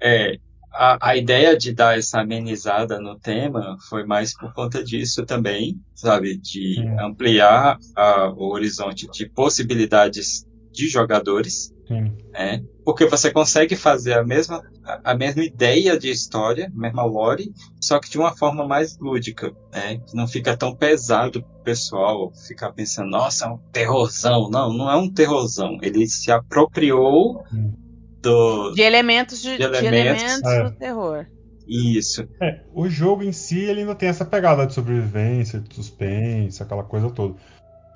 S3: é, a, a ideia de dar essa amenizada no tema foi mais por conta disso também, sabe? De ampliar a- o horizonte de possibilidades de jogadores,
S2: Sim.
S3: né? Porque você consegue fazer a mesma, a, a mesma ideia de história, a mesma lore, só que de uma forma mais lúdica, né? Que não fica tão pesado pro pessoal ficar pensando, nossa, é um terrorzão. Não, não é um terrorzão. Ele se apropriou do,
S1: De elementos, de,
S3: De
S1: de
S3: elementos,
S1: elementos
S2: é.
S1: do terror.
S3: Isso.
S2: É, o jogo em si ele ainda tem essa pegada de sobrevivência, de suspense, aquela coisa toda.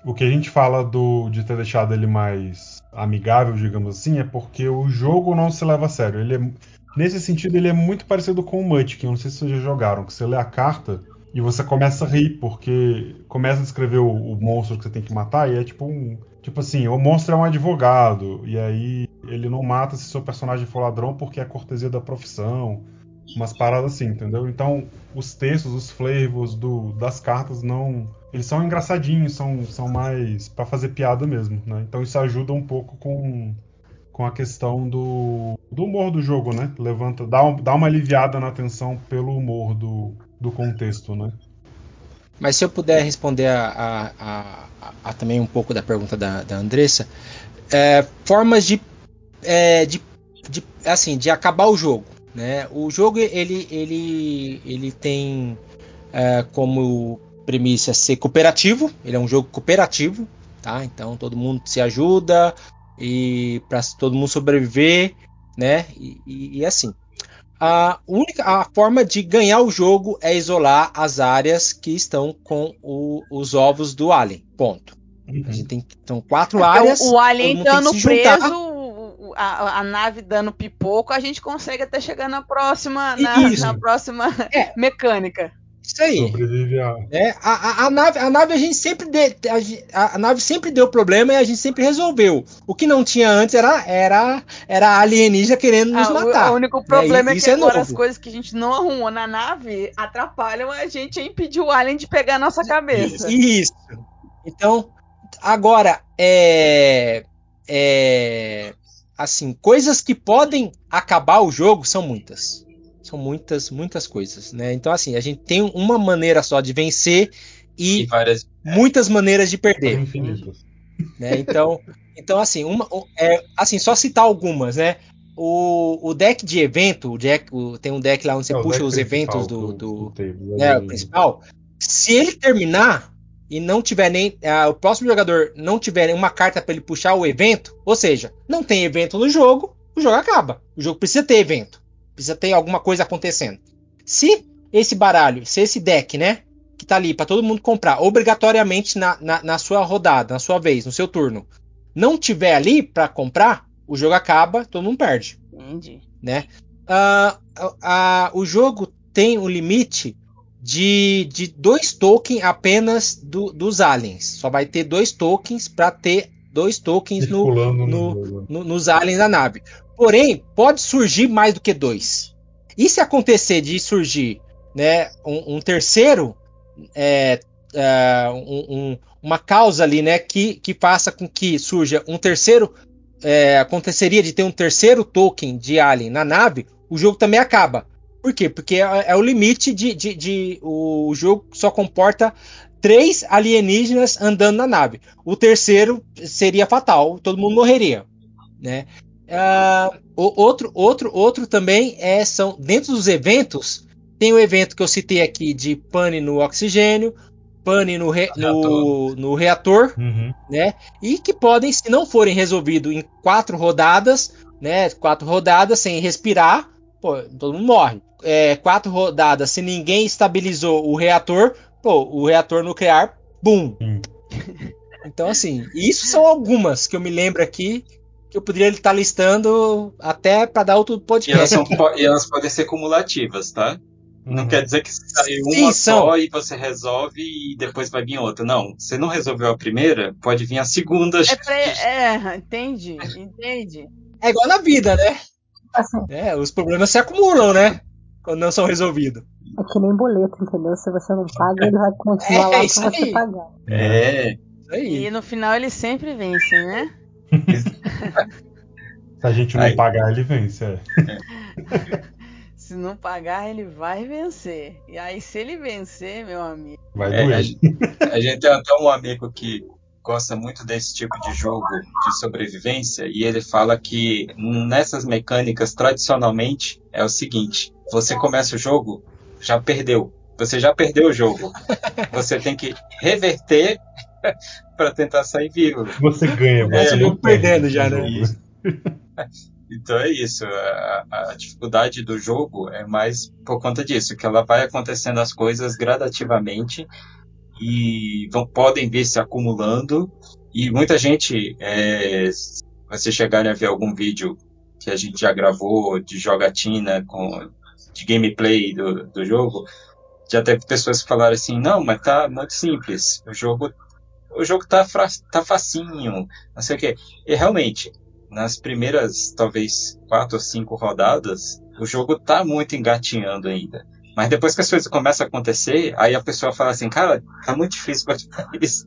S2: O que a gente fala do, de ter deixado ele mais amigável, digamos assim, é porque o jogo não se leva a sério. Ele é- nesse sentido, ele é muito parecido com o Munchkin. Eu não sei se vocês já jogaram, que você lê a carta e você começa a rir, porque começa a descrever o, o monstro que você tem que matar e é tipo um. Tipo assim, o monstro é um advogado, e aí ele não mata se seu personagem for ladrão porque é cortesia da profissão. Umas paradas assim, entendeu? Então, os textos, os flavors do, das cartas não. Eles são engraçadinhos, são, são mais pra fazer piada mesmo, né? Então isso ajuda um pouco com, com a questão do, do humor do jogo, né? Levanta, dá, um- dá uma aliviada na atenção pelo humor do, do contexto, né?
S4: Mas se eu puder responder a- a- a- a também um pouco da pergunta da, da Andressa, é, formas de, é, de, de, assim, de acabar o jogo. Né? O jogo ele, ele, ele tem é, como premissa ser cooperativo, ele é um jogo cooperativo, tá? Então todo mundo se ajuda e para todo mundo sobreviver, né? E, e- e assim. A única a forma de ganhar o jogo é isolar as áreas que estão com o- os ovos do alien. Ponto. A gente tem são quatro
S1: Porque
S4: áreas.
S1: o, alien
S4: juntar.
S1: preso, a, a nave dando pipoco, a gente consegue até chegar na próxima, na, na próxima
S4: É.
S1: mecânica.
S4: Isso aí.
S2: Sobrevive a.
S4: É, a, a, a nave, a nave a gente sempre de, a, a- nave sempre deu problema e a gente sempre resolveu. O que não tinha antes era era era alienígena querendo nos
S1: Ah, o-
S4: matar.
S1: o único problema é,
S4: isso
S1: que
S4: é
S1: agora as coisas que a gente não arrumou na nave atrapalham a gente a impedir o alien de pegar a nossa cabeça.
S4: Isso. Então, agora é é assim, coisas que podem acabar o jogo são muitas. São muitas, muitas coisas, né? Então assim, a gente tem uma maneira só de vencer
S3: E
S4: e
S3: várias.
S4: muitas maneiras de perder. né? Então, então assim, uma, é, assim, só citar algumas, né? O, o deck de evento, o deck, o- tem um deck lá onde você
S2: É,
S4: puxa os eventos do, do,
S2: table,
S4: né,
S2: é,
S4: o principal. Se ele terminar e não tiver nem ah, o próximo jogador não tiver uma carta para ele puxar o evento, ou seja, não tem evento no jogo, o jogo acaba. O jogo precisa ter evento, precisa ter alguma coisa acontecendo. Se esse baralho, se esse deck, né, que tá ali para todo mundo comprar obrigatoriamente na, na, na sua rodada, na sua vez, no seu turno, não tiver ali para comprar, o jogo acaba, todo mundo perde
S1: Entendi.
S4: né? Ah, ah, ah, o jogo tem um limite de, de dois tokens apenas do- dos aliens. Só vai ter dois tokens para ter dois tokens no, no-
S2: no-
S4: nos aliens da nave. Porém, pode surgir mais do que dois. E se acontecer de surgir né, um, um terceiro, é, é, um- um- uma causa ali né, que, que faça com que surja um terceiro, é, aconteceria de ter um terceiro token de alien na nave, o jogo também acaba. Por quê? Porque é, é o limite de, de, de- o jogo só comporta três alienígenas andando na nave. O terceiro seria fatal, todo mundo morreria, né? O- outro, outro, outro também é são dentro dos eventos tem o evento que eu citei aqui de pane no oxigênio, pane no, re- no, no reator,
S2: Uhum.
S4: né? E que podem, se não forem resolvidos em quatro rodadas, né? Quatro rodadas sem respirar, pô, todo mundo morre. É, quatro rodadas, se ninguém estabilizou o reator, pô, o reator nuclear, bum.
S2: Hum.
S4: Então, assim, isso são algumas que eu me lembro aqui que eu poderia estar listando até para dar outro
S3: E elas,
S4: podcast.
S3: são e elas podem ser cumulativas, tá? Não
S2: Uhum.
S3: quer dizer que saiu
S4: Sim,
S3: uma
S4: são.
S3: só e você resolve e depois vai vir outra. Não, você não resolveu a primeira, pode vir a segunda.
S1: É, pra, é, entende, entende.
S4: É igual na vida, né?
S5: Assim,
S4: É, os problemas se acumulam, né? Quando não são resolvidos.
S5: é que nem boleto, entendeu? Se você não paga, ele vai continuar
S4: É,
S5: lá
S4: isso
S5: pra você pagar.
S3: É,
S4: Isso aí.
S1: E no final eles sempre vencem, né?
S2: Se a gente não
S3: Aí.
S2: pagar, ele vence. É. <laughs>
S1: Se não pagar, ele vai vencer. E aí, se ele vencer, meu amigo.
S2: Vai
S3: É,
S2: doer.
S3: a gente- a gente tem até um amigo que gosta muito desse tipo de jogo de sobrevivência e ele fala que nessas mecânicas tradicionalmente é o seguinte: você começa o jogo, já perdeu. Você já perdeu o jogo. Você tem que reverter <laughs> para tentar sair vivo.
S2: Você ganha,
S3: É, eu
S2: não
S4: vou perdendo
S2: perde
S4: já, né? <laughs>
S3: Então é isso. A, a dificuldade do jogo é mais por conta disso, que ela vai acontecendo as coisas gradativamente e vão, podem vir se acumulando. E muita gente, é, se vocês chegarem a ver algum vídeo que a gente já gravou de jogatina com de gameplay do, do jogo, já teve pessoas que falaram assim, não, mas tá muito simples. O jogo o jogo tá, fra- tá facinho, não sei o quê. E realmente, nas primeiras, talvez, quatro ou cinco rodadas, o jogo tá muito engatinhando ainda. Mas depois que as coisas começam a acontecer, aí a pessoa fala assim, cara, tá muito difícil <laughs> pra isso.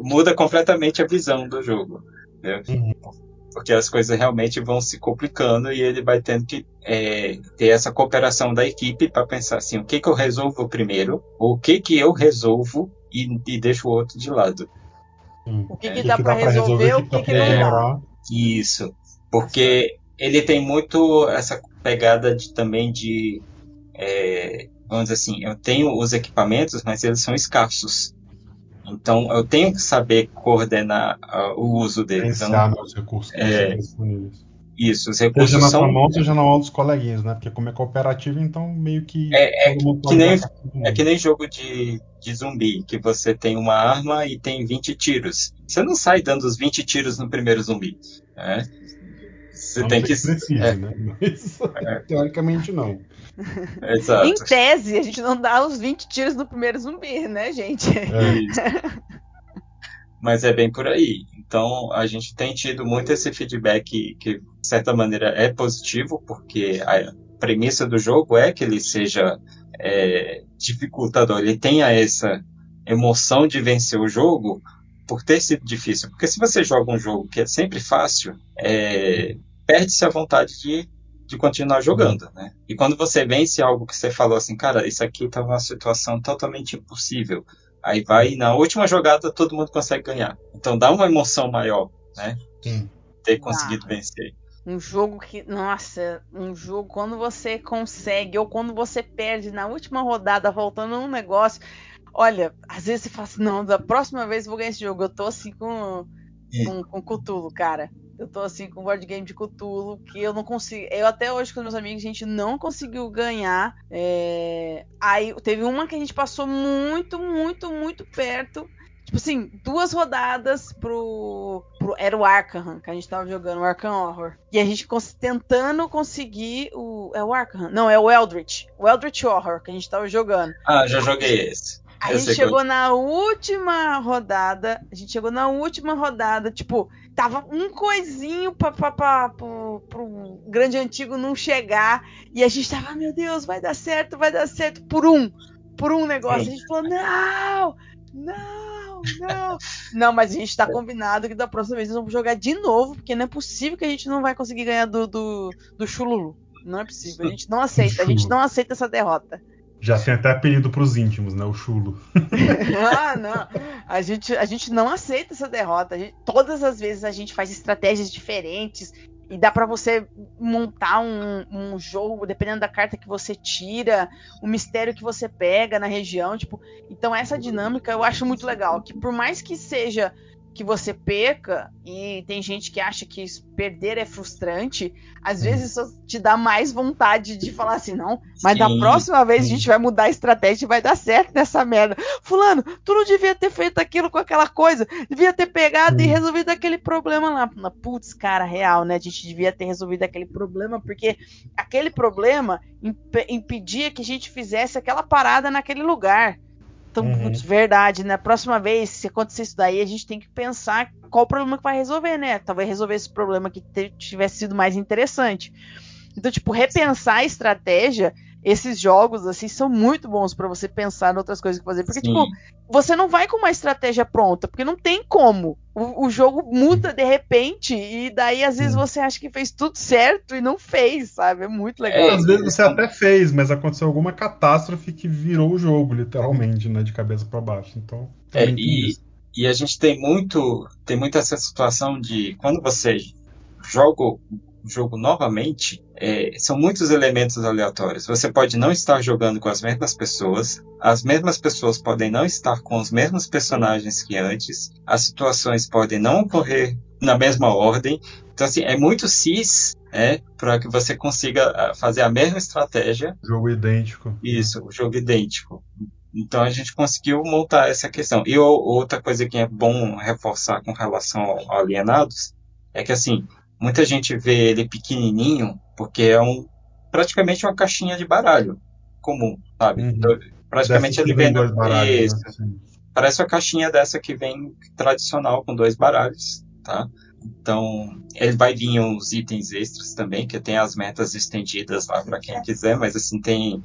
S3: Muda completamente a visão do jogo. entendeu?
S2: Uhum.
S3: Porque as coisas realmente vão se complicando e ele vai tendo que é, ter essa cooperação da equipe para pensar assim, o que que eu resolvo primeiro, o que que eu resolvo e, e deixo o outro de lado.
S2: Sim.
S1: O que,
S3: É,
S1: que dá pra resolver, o que, que não dá.
S2: demorar.
S3: Isso, porque ele tem muito essa pegada de, também de, é, vamos dizer assim, eu tenho os equipamentos, mas eles são escassos. Então eu tenho que saber coordenar ah, o uso deles. Eu não-
S2: Gerenciar os recursos que
S3: É.
S2: disponíveis.
S3: Isso, os
S2: Seja
S3: recursos
S2: na sua
S3: são
S2: mão, seja na mão dos coleguinhas, né? Porque como é cooperativo, então meio que
S3: É-
S2: mundo
S3: que nem-. É que nem jogo de, de zumbi, que você tem uma arma e tem 20 tiros. Você não sai dando os 20 tiros no primeiro zumbi. né? Você
S2: não
S3: tem que.
S2: precise,
S3: é.
S2: né? Mas <laughs> teoricamente não. <laughs>
S3: Exato.
S1: Em tese, a gente não dá os 20 tiros no primeiro zumbi, né, gente?
S2: É.
S3: Mas é bem por aí. Então a gente tem tido muito esse feedback que, de certa maneira, é positivo, porque a premissa do jogo é que ele seja é, dificultador, ele tenha essa emoção de vencer o jogo por ter sido difícil. Porque se você joga um jogo que é sempre fácil, é, perde-se a vontade de, de continuar jogando, né? E quando você vence algo que você falou assim, cara, isso aqui tá numa situação totalmente impossível. Aí vai e na última jogada todo mundo consegue ganhar. Então dá uma emoção maior, né?
S2: Sim.
S3: Ter conseguido vencer.
S1: Um jogo que, nossa, um jogo quando você consegue ou quando você perde na última rodada, voltando um negócio. Olha, às vezes você fala assim, não, da próxima vez eu vou ganhar esse jogo. Eu tô assim com, com, com Cthulhu, cara. Eu tô assim com board game de Cthulhu, que eu não consigo. Eu até hoje com meus amigos, a gente não conseguiu ganhar. É... Aí teve uma que a gente passou muito, muito, muito perto. Tipo assim, duas rodadas pro, pro. Era o Arkham que a gente tava jogando, o Arkham Horror. E a gente tentando conseguir o. É o Arkham? Não, é o Eldritch. O Eldritch Horror que a gente tava jogando.
S3: Ah, já joguei esse.
S1: A
S3: Eu
S1: gente
S3: sei
S1: chegou na última rodada. A gente chegou na última rodada. Tipo, tava um coisinho pra, pra, pra, pro, pro grande antigo não chegar. E a gente tava, "Ah, meu Deus, vai dar certo, vai dar certo. Por um. Por um negócio.
S3: Sim.
S1: A gente falou, não! Não, não. Não, mas a gente tá combinado que da próxima vez nós vamos jogar de novo, porque não é possível que a gente não vai conseguir ganhar do, do, do Chululu. Não é possível. A gente não aceita. A gente não aceita essa derrota.
S2: Já tem até apelido pros íntimos, né? O chulo. <laughs>
S1: ah, não. A gente, a gente não aceita essa derrota. Gente- todas as vezes a gente faz estratégias diferentes. E dá pra você montar um, um jogo, dependendo da carta que você tira, o mistério que você pega na região. Tipo, então essa dinâmica eu acho muito legal. Que por mais que seja que você perca, e tem gente que acha que perder é frustrante, às vezes isso te dá mais vontade de falar assim, não, mas da
S3: Sim,
S1: próxima vez a
S2: sim.
S1: gente vai mudar a estratégia e vai dar certo nessa merda. Fulano, tu não devia ter feito aquilo com aquela coisa, devia ter pegado e
S2: Sim.
S1: resolvido aquele problema lá. Na- Putz, cara, real, né? A gente devia ter resolvido aquele problema, porque aquele problema impe- impedia que a gente fizesse aquela parada naquele lugar. Então,
S2: Uhum.
S1: putz, verdade, né? Próxima vez, se acontecer isso daí, a gente tem que pensar qual o problema que vai resolver, né? Talvez resolver esse problema que tivesse sido mais interessante. Então, tipo, repensar a estratégia, esses jogos, assim, são muito bons pra você pensar em outras coisas que fazer. Porque,
S3: Sim.
S1: tipo, você não vai com uma estratégia pronta, porque não tem como. O, o jogo muda de repente, e daí às vezes
S2: Sim.
S1: você acha que fez tudo certo e não fez, sabe? É muito legal.
S3: É,
S2: Às vezes você até fez, mas aconteceu alguma catástrofe que virou o jogo, literalmente, né? De cabeça pra baixo. Então,
S3: É, e, e a gente tem muito, tem muito essa situação de quando você joga jogo novamente, é, são muitos elementos aleatórios. Você pode não estar jogando com as mesmas pessoas, as mesmas pessoas podem não estar com os mesmos personagens que antes, as situações podem não ocorrer na mesma ordem. Então, assim, é muito cis, é, para que você consiga ah, fazer a mesma estratégia
S2: Jogo idêntico.
S3: isso, o jogo idêntico. Então a gente conseguiu montar essa questão. E outra coisa que é bom reforçar com relação ao Alienados é que assim, muita gente vê ele pequenininho porque é um praticamente uma caixinha de baralho comum, sabe?
S2: Uhum.
S3: Então, praticamente ele
S2: vem dois baralhos, né?
S3: Parece uma caixinha dessa que vem tradicional com dois baralhos, tá? Então, ele vai vir uns itens extras também, que tem as metas estendidas lá para quem quiser, mas assim tem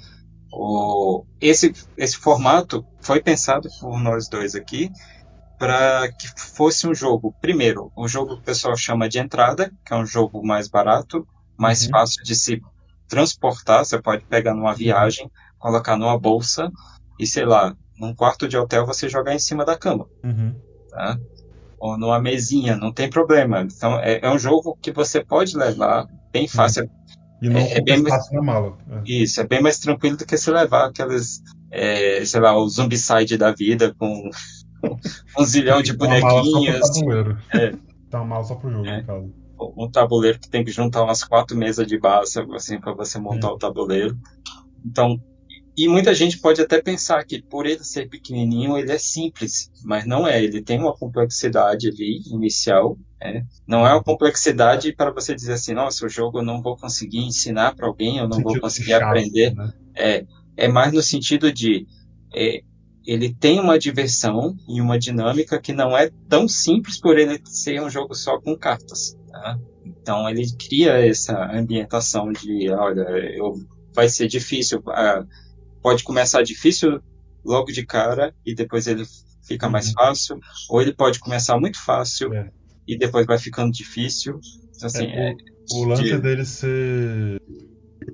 S3: o esse esse formato foi pensado por nós dois aqui para que fosse um jogo, primeiro, um jogo que o pessoal chama de entrada, que é um jogo mais barato, mais
S2: Uhum.
S3: fácil de se transportar, você pode pegar numa viagem, colocar numa bolsa e sei lá, num quarto de hotel você jogar em cima da cama
S2: Uhum.
S3: tá? Ou numa mesinha, não tem problema. Então é, é um jogo que você pode levar bem fácil.
S2: E não
S3: É- é bem mais-
S2: na mala. É.
S3: Isso, é bem mais tranquilo do que se levar aqueles, é, sei lá, o Zombicide da vida com um zilhão de
S2: Tá tabuleiro.
S3: É.
S2: Tá uma mala só pro jogo,
S3: É.
S2: no caso.
S3: um tabuleiro que tem que juntar umas quatro mesas de base assim para você montar o tabuleiro. Então, e muita gente pode até pensar que por ele ser pequenininho ele é simples, mas não é. Ele tem uma complexidade ali inicial É. Não é uma complexidade para você dizer assim, nossa, o jogo eu não vou conseguir ensinar para alguém, eu não vou conseguir chato, aprender. Né? É, é mais no sentido de é, ele tem uma diversão e uma dinâmica que não é tão simples por ele ser um jogo só com cartas. Tá? Então ele cria essa ambientação de, olha, eu, vai ser difícil, uh, pode começar difícil logo de cara e depois ele fica mais uhum. fácil, ou ele pode começar muito fácil é. e depois vai ficando difícil. Assim,
S2: é, é o, o, lance de... dele ser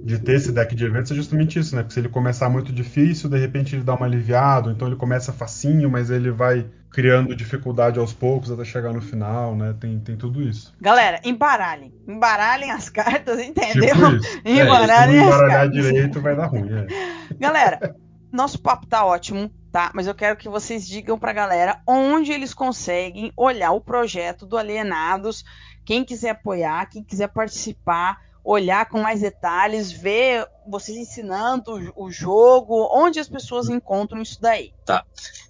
S2: de ter esse deck de eventos é justamente isso, né? Porque se ele começar muito difícil, de repente ele dá uma aliviado, então ele começa facinho, mas ele vai criando dificuldade aos poucos até chegar no final, né? Tem, tem tudo isso.
S1: Galera, embaralhem. Embaralhem as <laughs> cartas, entendeu? Tipo
S2: isso. embaralhem é, se não embaralhar direito vai dar ruim, é. <laughs>
S1: Galera, nosso papo tá ótimo tá? Mas eu quero que vocês digam pra galera onde eles conseguem olhar o projeto do Alienados. Quem quiser apoiar, quem quiser participar, olhar com mais detalhes, ver vocês ensinando o jogo, onde as pessoas encontram isso daí.
S3: Tá.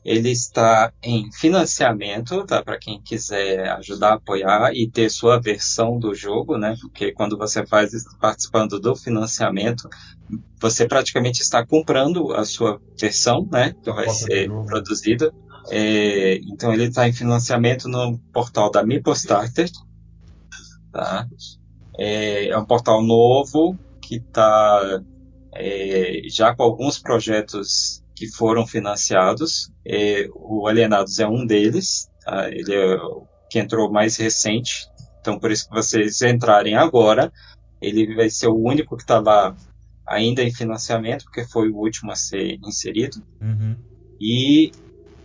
S3: Ele está em financiamento, tá? Para quem quiser ajudar apoiar e ter sua versão do jogo, né? Porque quando você faz participando do financiamento, você praticamente está comprando a sua versão, né? Que vai ser produzida. É, então ele está em financiamento no portal da MipoStarter, tá? É, é um portal novo que está é, já com alguns projetos que foram financiados. É, o Alienados é um deles, tá? ele é o que entrou mais recente. Então, por isso que vocês entrarem agora, ele vai ser o único que está lá ainda em financiamento, porque foi o último a ser inserido.
S2: Uhum.
S3: E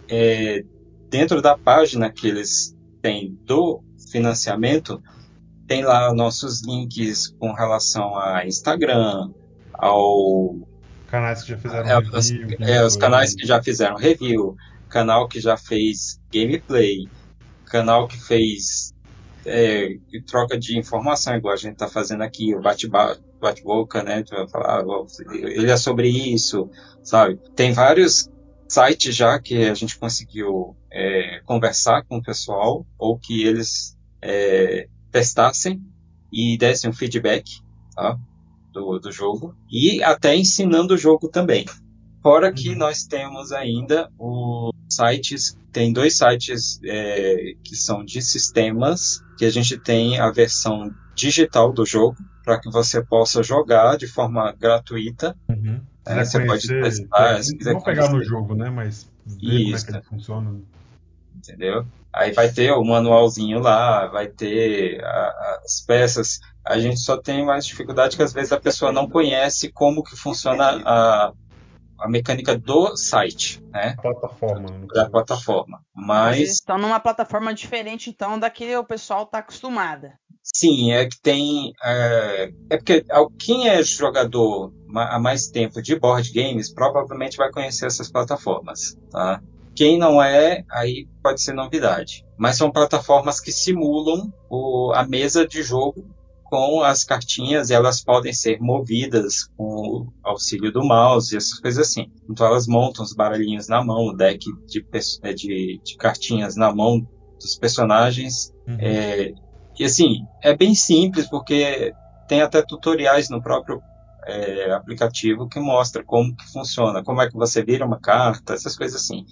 S3: é, dentro da página que eles têm do financiamento, tem lá nossos links com relação a Instagram, ao
S2: canais que já fizeram
S3: é, review, os, é, os canais que já fizeram review, canal que já fez gameplay, canal que fez é, troca de informação, igual a gente está fazendo aqui, o bate-boca, né? Tu vai falar, ele é sobre isso, sabe? Tem vários sites já que a gente conseguiu é, conversar com o pessoal, ou que eles é, testassem e dessem um feedback tá, do, do jogo e até ensinando o jogo também. Fora que uhum. nós temos ainda os sites, tem dois sites é, que são de sistemas, que a gente tem a versão digital do jogo, para que você possa jogar de forma gratuita.
S2: Uhum. É, você pode testar, se quiser Não pegar no jogo, né? Mas ver Isso. como é que ele funciona.
S3: Entendeu? Aí vai ter o manualzinho lá, vai ter a, as peças. A gente só tem mais dificuldade que às vezes a pessoa não conhece como que funciona a, a mecânica do site, né?
S2: Plataforma.
S3: Da plataforma. Mas Eles
S1: estão numa plataforma diferente então da que o pessoal está acostumada.
S3: Sim, é que tem. É, é porque quem é jogador há mais tempo de board games provavelmente vai conhecer essas plataformas, tá? Quem não é, aí pode ser novidade. Mas são plataformas que simulam o, a mesa de jogo com as cartinhas e elas podem ser movidas com o auxílio do mouse e essas coisas assim. Então elas montam os baralhinhos na mão, o deck de, é, de, de cartinhas na mão dos personagens. Uhum. É, e assim, é bem simples porque tem até tutoriais no próprio é, aplicativo que mostra como que funciona, como é que você vira uma carta, essas coisas assim.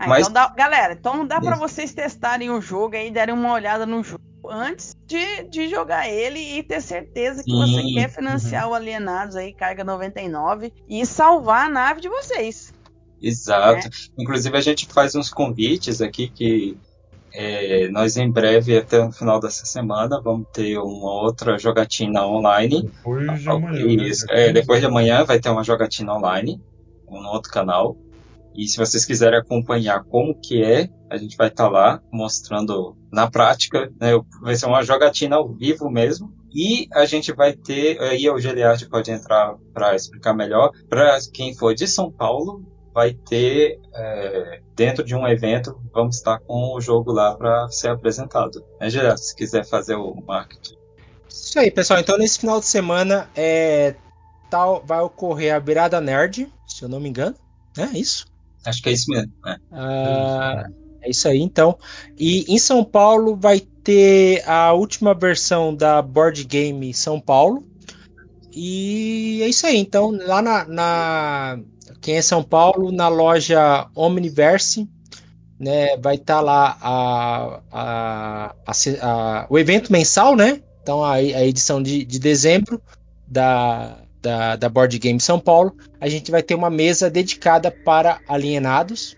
S1: Ah, Mas... então dá, galera, então dá para vocês testarem o jogo aí, darem uma olhada no jogo antes de, de jogar ele e ter certeza que Sim. você quer financiar uhum. o Alienados aí, carga 99 e salvar a nave de vocês.
S3: Exato. É. Inclusive a gente faz uns convites aqui que é, nós em breve, até o final dessa semana, vamos ter uma outra jogatina online.
S2: Depois de amanhã.
S3: Né? Isso, né? é, depois de amanhã vai ter uma jogatina online no outro canal. E se vocês quiserem acompanhar como que é, a gente vai estar tá lá mostrando na prática, né? Vai ser uma jogatina ao vivo mesmo. E a gente vai ter, aí o Geliard pode entrar para explicar melhor, para quem for de São Paulo, vai ter, é, dentro de um evento, vamos estar com o jogo lá para ser apresentado. Né, Geliard, se quiser fazer o marketing.
S4: Isso aí, pessoal. Então, nesse final de semana, é, tal, vai ocorrer a Virada Nerd, se eu não me engano. É isso?
S3: Acho que é isso mesmo. Né?
S4: Uh, É isso aí, então. E em São Paulo vai ter a última versão da Board Game São Paulo. E é isso aí. Então, lá na, na quem é São Paulo, na loja Omniverse, né, vai estar tá lá a, a, a, o evento mensal, né? Então, a, edição de, de dezembro da, da, da Board Game São Paulo. A gente vai ter uma mesa dedicada para alienados.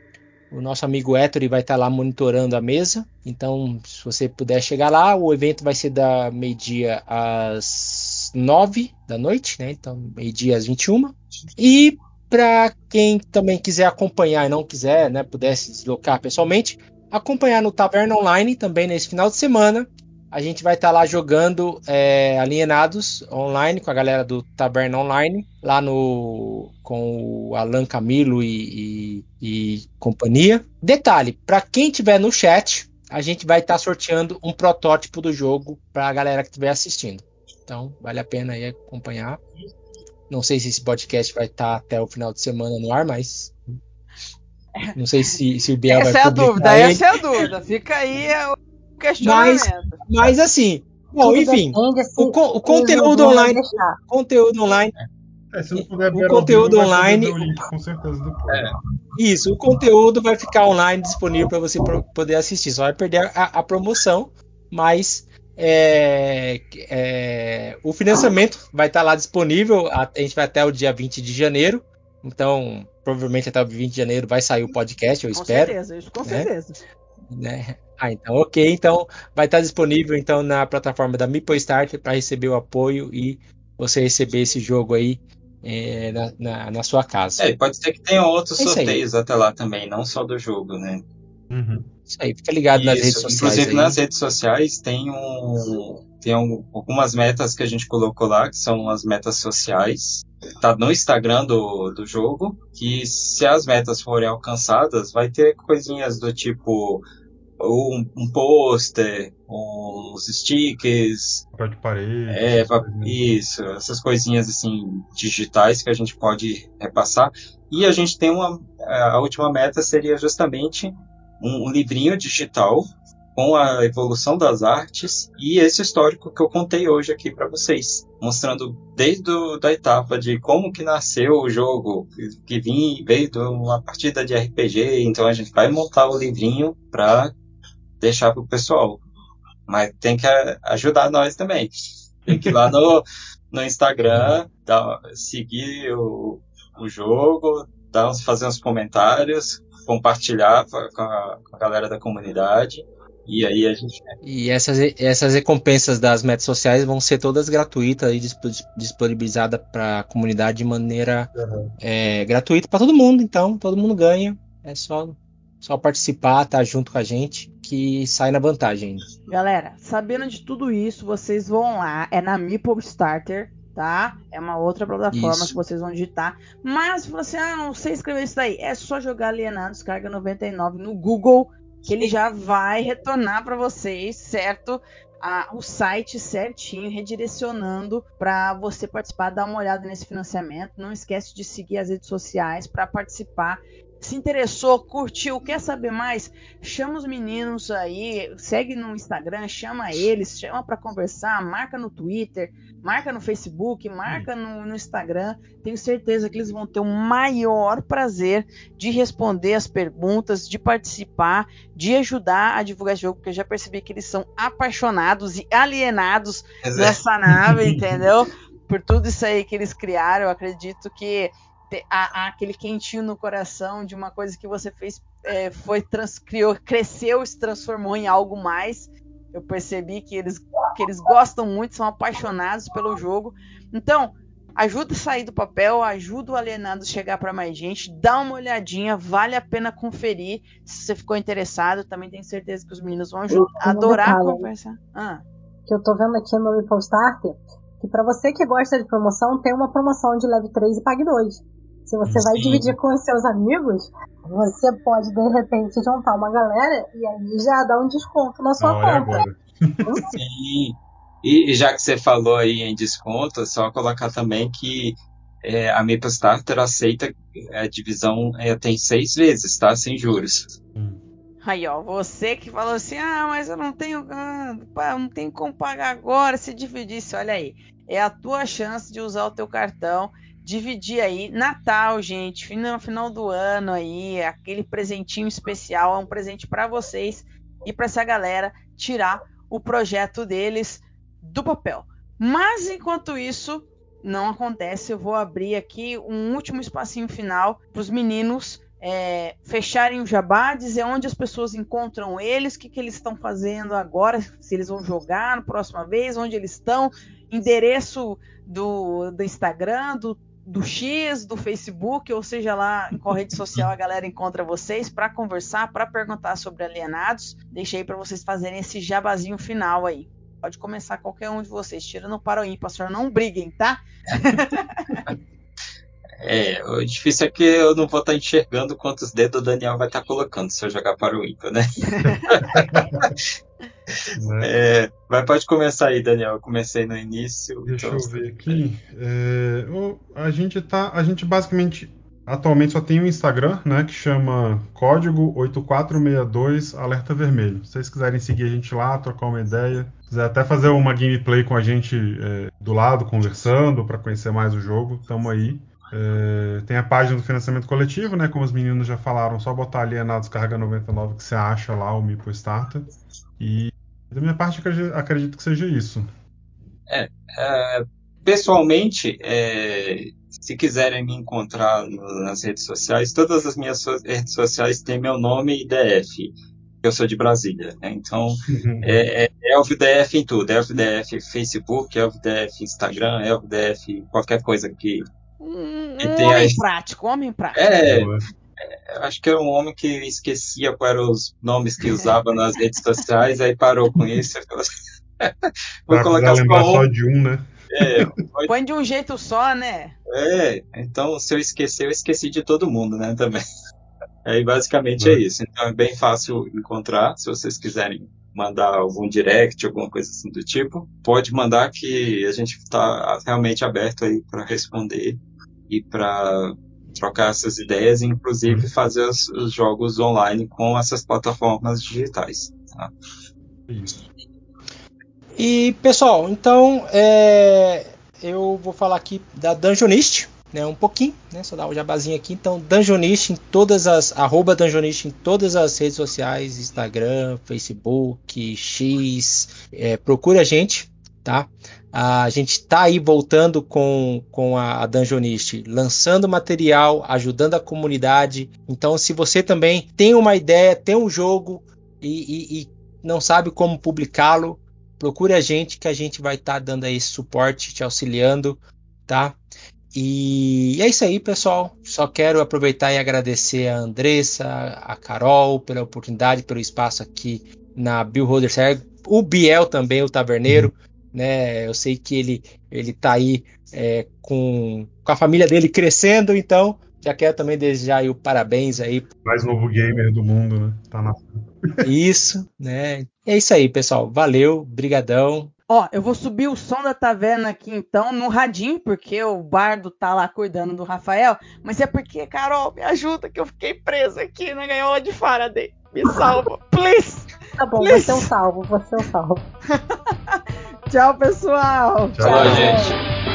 S4: O nosso amigo Ettore vai estar lá monitorando a mesa. Então, se você puder chegar lá, o evento vai ser da meio-dia às 9 da noite, né? Então, meio-dia às 21. E para quem também quiser acompanhar e não quiser, né, pudesse deslocar pessoalmente, acompanhar no Taverna Online também nesse final de semana. A gente vai estar tá lá jogando é, Alienados online com a galera do Taverna Online, lá no com o Alan Camilo e, e, e companhia. Detalhe, para quem tiver no chat, a gente vai estar tá sorteando um protótipo do jogo para a galera que estiver assistindo. Então, vale a pena aí acompanhar. Não sei se esse podcast vai estar até o final de semana no ar, mas. <laughs> Não sei se, se o Biel
S1: essa
S4: vai
S1: é a dúvida, ele. Essa é a dúvida. Fica aí o questionamento.
S4: Mas, mas assim, bom, enfim, o, o conteúdo online. Conteúdo online.
S2: É, se não puder
S4: o conteúdo vídeo, online.
S2: Link, com certeza depois. É.
S4: Isso, o conteúdo vai ficar online disponível para você poder assistir. Só vai perder a, a promoção, mas é, é, o financiamento vai estar lá disponível. A, a, gente vai até o dia 20 de janeiro. Então, provavelmente até o 20 de janeiro vai sair o podcast, eu
S1: com
S4: espero.
S1: Certeza, isso, com né? certeza.
S4: Né? Ah, então, ok. Então, vai estar disponível então na plataforma da Meeple Starter para receber o apoio e você receber esse jogo aí é, na, na, na, sua casa.
S3: É, pode ser que tenha outros é sorteios até lá também, não só do jogo, né?
S4: Uhum. Isso aí, fica ligado Isso, nas redes sociais.
S3: Inclusive
S4: aí.
S3: nas redes sociais tem, um, tem um, algumas metas que a gente colocou lá, que são as metas sociais. Tá no Instagram do, do jogo, que se as metas forem alcançadas, vai ter coisinhas do tipo um, um pôster, uns stickers.
S2: Papel de parede.
S3: É, isso, essas coisinhas assim digitais que a gente pode repassar. E a gente tem uma. A última meta seria justamente um, um livrinho digital com a evolução das artes e esse histórico que eu contei hoje aqui para vocês, mostrando desde a da etapa de como que nasceu o jogo, que, vim, veio de uma partida de RPG, então a gente vai montar o livrinho para deixar pro pessoal. Mas tem que ajudar nós também. Tem que ir lá no, no Instagram, dar, seguir o, o jogo, dar uns, fazer uns comentários, compartilhar com a, com a galera da comunidade. E aí a gente.
S4: E essas, essas recompensas das metas sociais vão ser todas gratuitas e disponibilizadas para a comunidade de maneira uhum. é, gratuita para todo mundo. Então, todo mundo ganha. É só, só participar, estar tá junto com a gente, que sai na vantagem ainda.
S1: Galera, sabendo de tudo isso, vocês vão lá, é na Meeple Starter tá? É uma outra plataforma isso. que vocês vão digitar. Mas se você ah, não sei escrever isso daí, é só jogar Alienados Carga 99 no Google que ele já vai retornar para vocês, certo? Ah, o site certinho, redirecionando para você participar, dar uma olhada nesse financiamento. Não esquece de seguir as redes sociais para participar se interessou, curtiu, quer saber mais, chama os meninos aí, segue no Instagram, chama eles, chama para conversar, marca no Twitter, marca no Facebook, marca no, no, Instagram. Tenho certeza que eles vão ter o maior prazer de responder as perguntas, de participar, de ajudar a divulgar esse jogo, porque eu já percebi que eles são apaixonados e alienados Exato. nessa nave, entendeu? Por tudo isso aí que eles criaram, eu acredito que aquele quentinho no coração de uma coisa que você fez é, foi trans, criou, cresceu, se transformou em algo mais. Eu percebi que eles, que eles gostam muito, são apaixonados pelo jogo. Então, ajuda a sair do papel, ajuda o alienado a chegar para mais gente, dá uma olhadinha, vale a pena conferir. Se você ficou interessado, também tenho certeza que os meninos vão adorar a conversa.
S5: Ah. Que eu tô vendo aqui no Ripple Starter, que para você que gosta de promoção, tem uma promoção de leve 3 e pague 2. Se você Sim. vai dividir com os seus amigos, você pode de repente juntar uma galera e aí já dá um desconto na sua conta.
S3: Sim. E já que você falou aí em desconto, é só colocar também que é, a Maple Starter aceita a divisão é, tem seis vezes, tá? Sem juros. Hum.
S1: Aí, ó, você que falou assim: ah, mas eu não tenho, ah, não tenho como pagar agora. Se dividisse, olha aí, é a tua chance de usar o teu cartão, dividir aí. Natal, gente, final, final do ano aí, aquele presentinho especial, é um presente para vocês e para essa galera tirar o projeto deles do papel. Mas enquanto isso não acontece, eu vou abrir aqui um último espacinho final para os meninos é, fecharem o jabá, dizer onde as pessoas encontram eles, o que, que eles estão fazendo agora, se eles vão jogar na próxima vez, onde eles estão, endereço do, do Instagram, do, do X, do Facebook, ou seja lá em qual rede social a galera encontra vocês para conversar, para perguntar sobre alienados. Deixei para vocês fazerem esse jabazinho final aí. Pode começar qualquer um de vocês, tirando para o ímpar, não briguem, tá? <laughs>
S3: É, o difícil é que eu não vou estar tá enxergando quantos dedos o Daniel vai estar tá colocando se eu jogar para o ímpar, né? <laughs> é, mas pode começar aí, Daniel. Eu comecei no início.
S2: Deixa então... eu ver aqui. É, a gente tá. A gente basicamente. Atualmente só tem o um Instagram, né? Que chama código 8462 alerta vermelho. Se vocês quiserem seguir a gente lá, trocar uma ideia, quiser até fazer uma gameplay com a gente é, do lado, conversando, para conhecer mais o jogo, tamo aí. É, tem a página do financiamento coletivo, né? Como os meninos já falaram, só botar ali a Descarga 99 que você acha lá, o Mipo Starter. E da minha parte, acredito, acredito que seja isso.
S3: É, é pessoalmente, é, se quiserem me encontrar nas redes sociais, todas as minhas so redes sociais têm meu nome e DF. Eu sou de Brasília, né? Então uhum. é, é, é ElvDF em tudo. É ElvDF Facebook, é ElvDF Instagram, é ElvDF qualquer coisa que
S1: um, um homem a... prático, homem prático.
S3: É, é, acho que era um homem que esquecia quais eram os nomes que <laughs> usava nas redes sociais, aí parou com isso. <laughs>
S2: Vou pra colocar só, só de um, né?
S1: É, <laughs> pode... Põe de um jeito só, né?
S3: É, então se eu esquecer, eu esqueci de todo mundo, né, também. Aí basicamente é isso. Então é bem fácil encontrar, se vocês quiserem mandar algum direct, alguma coisa assim do tipo, pode mandar que a gente está realmente aberto aí para responder e para trocar essas ideias e inclusive fazer os, os, jogos online com essas plataformas digitais. Tá?
S4: E pessoal, então é, eu vou falar aqui da Dungeonist, né, um pouquinho, né, só dar um jabazinho aqui. Então, Dungeonist em todas as arroba Dungeonist em todas as redes sociais, Instagram, Facebook, X, é, procure a gente, tá? A gente está aí voltando com, com a, Dungeonist, lançando material, ajudando a comunidade. Então, se você também tem uma ideia, tem um jogo e, e, e não sabe como publicá-lo, procure a gente que a gente vai estar tá dando aí suporte, te auxiliando, tá? E é isso aí, pessoal. Só quero aproveitar e agradecer a Andressa, a Carol pela oportunidade, pelo espaço aqui na Bill Holder o Biel também, o taverneiro. Uhum né? Eu sei que ele ele tá aí é, com, com a família dele crescendo, então já quero também desejar aí o parabéns aí.
S2: Mais novo gamer do mundo, né? Tá na...
S4: Isso, né? É isso aí, pessoal. Valeu, brigadão.
S1: Ó, eu vou subir o som da taverna aqui então no radinho, porque o bardo tá lá cuidando do Rafael, mas é porque, Carol, me ajuda que eu fiquei presa aqui na gaiola de Faraday. Me salva, please!
S5: Tá bom, please. você é um salvo, você é um salvo. <laughs>
S1: Tchau, pessoal.
S3: Tchau, Tchau gente.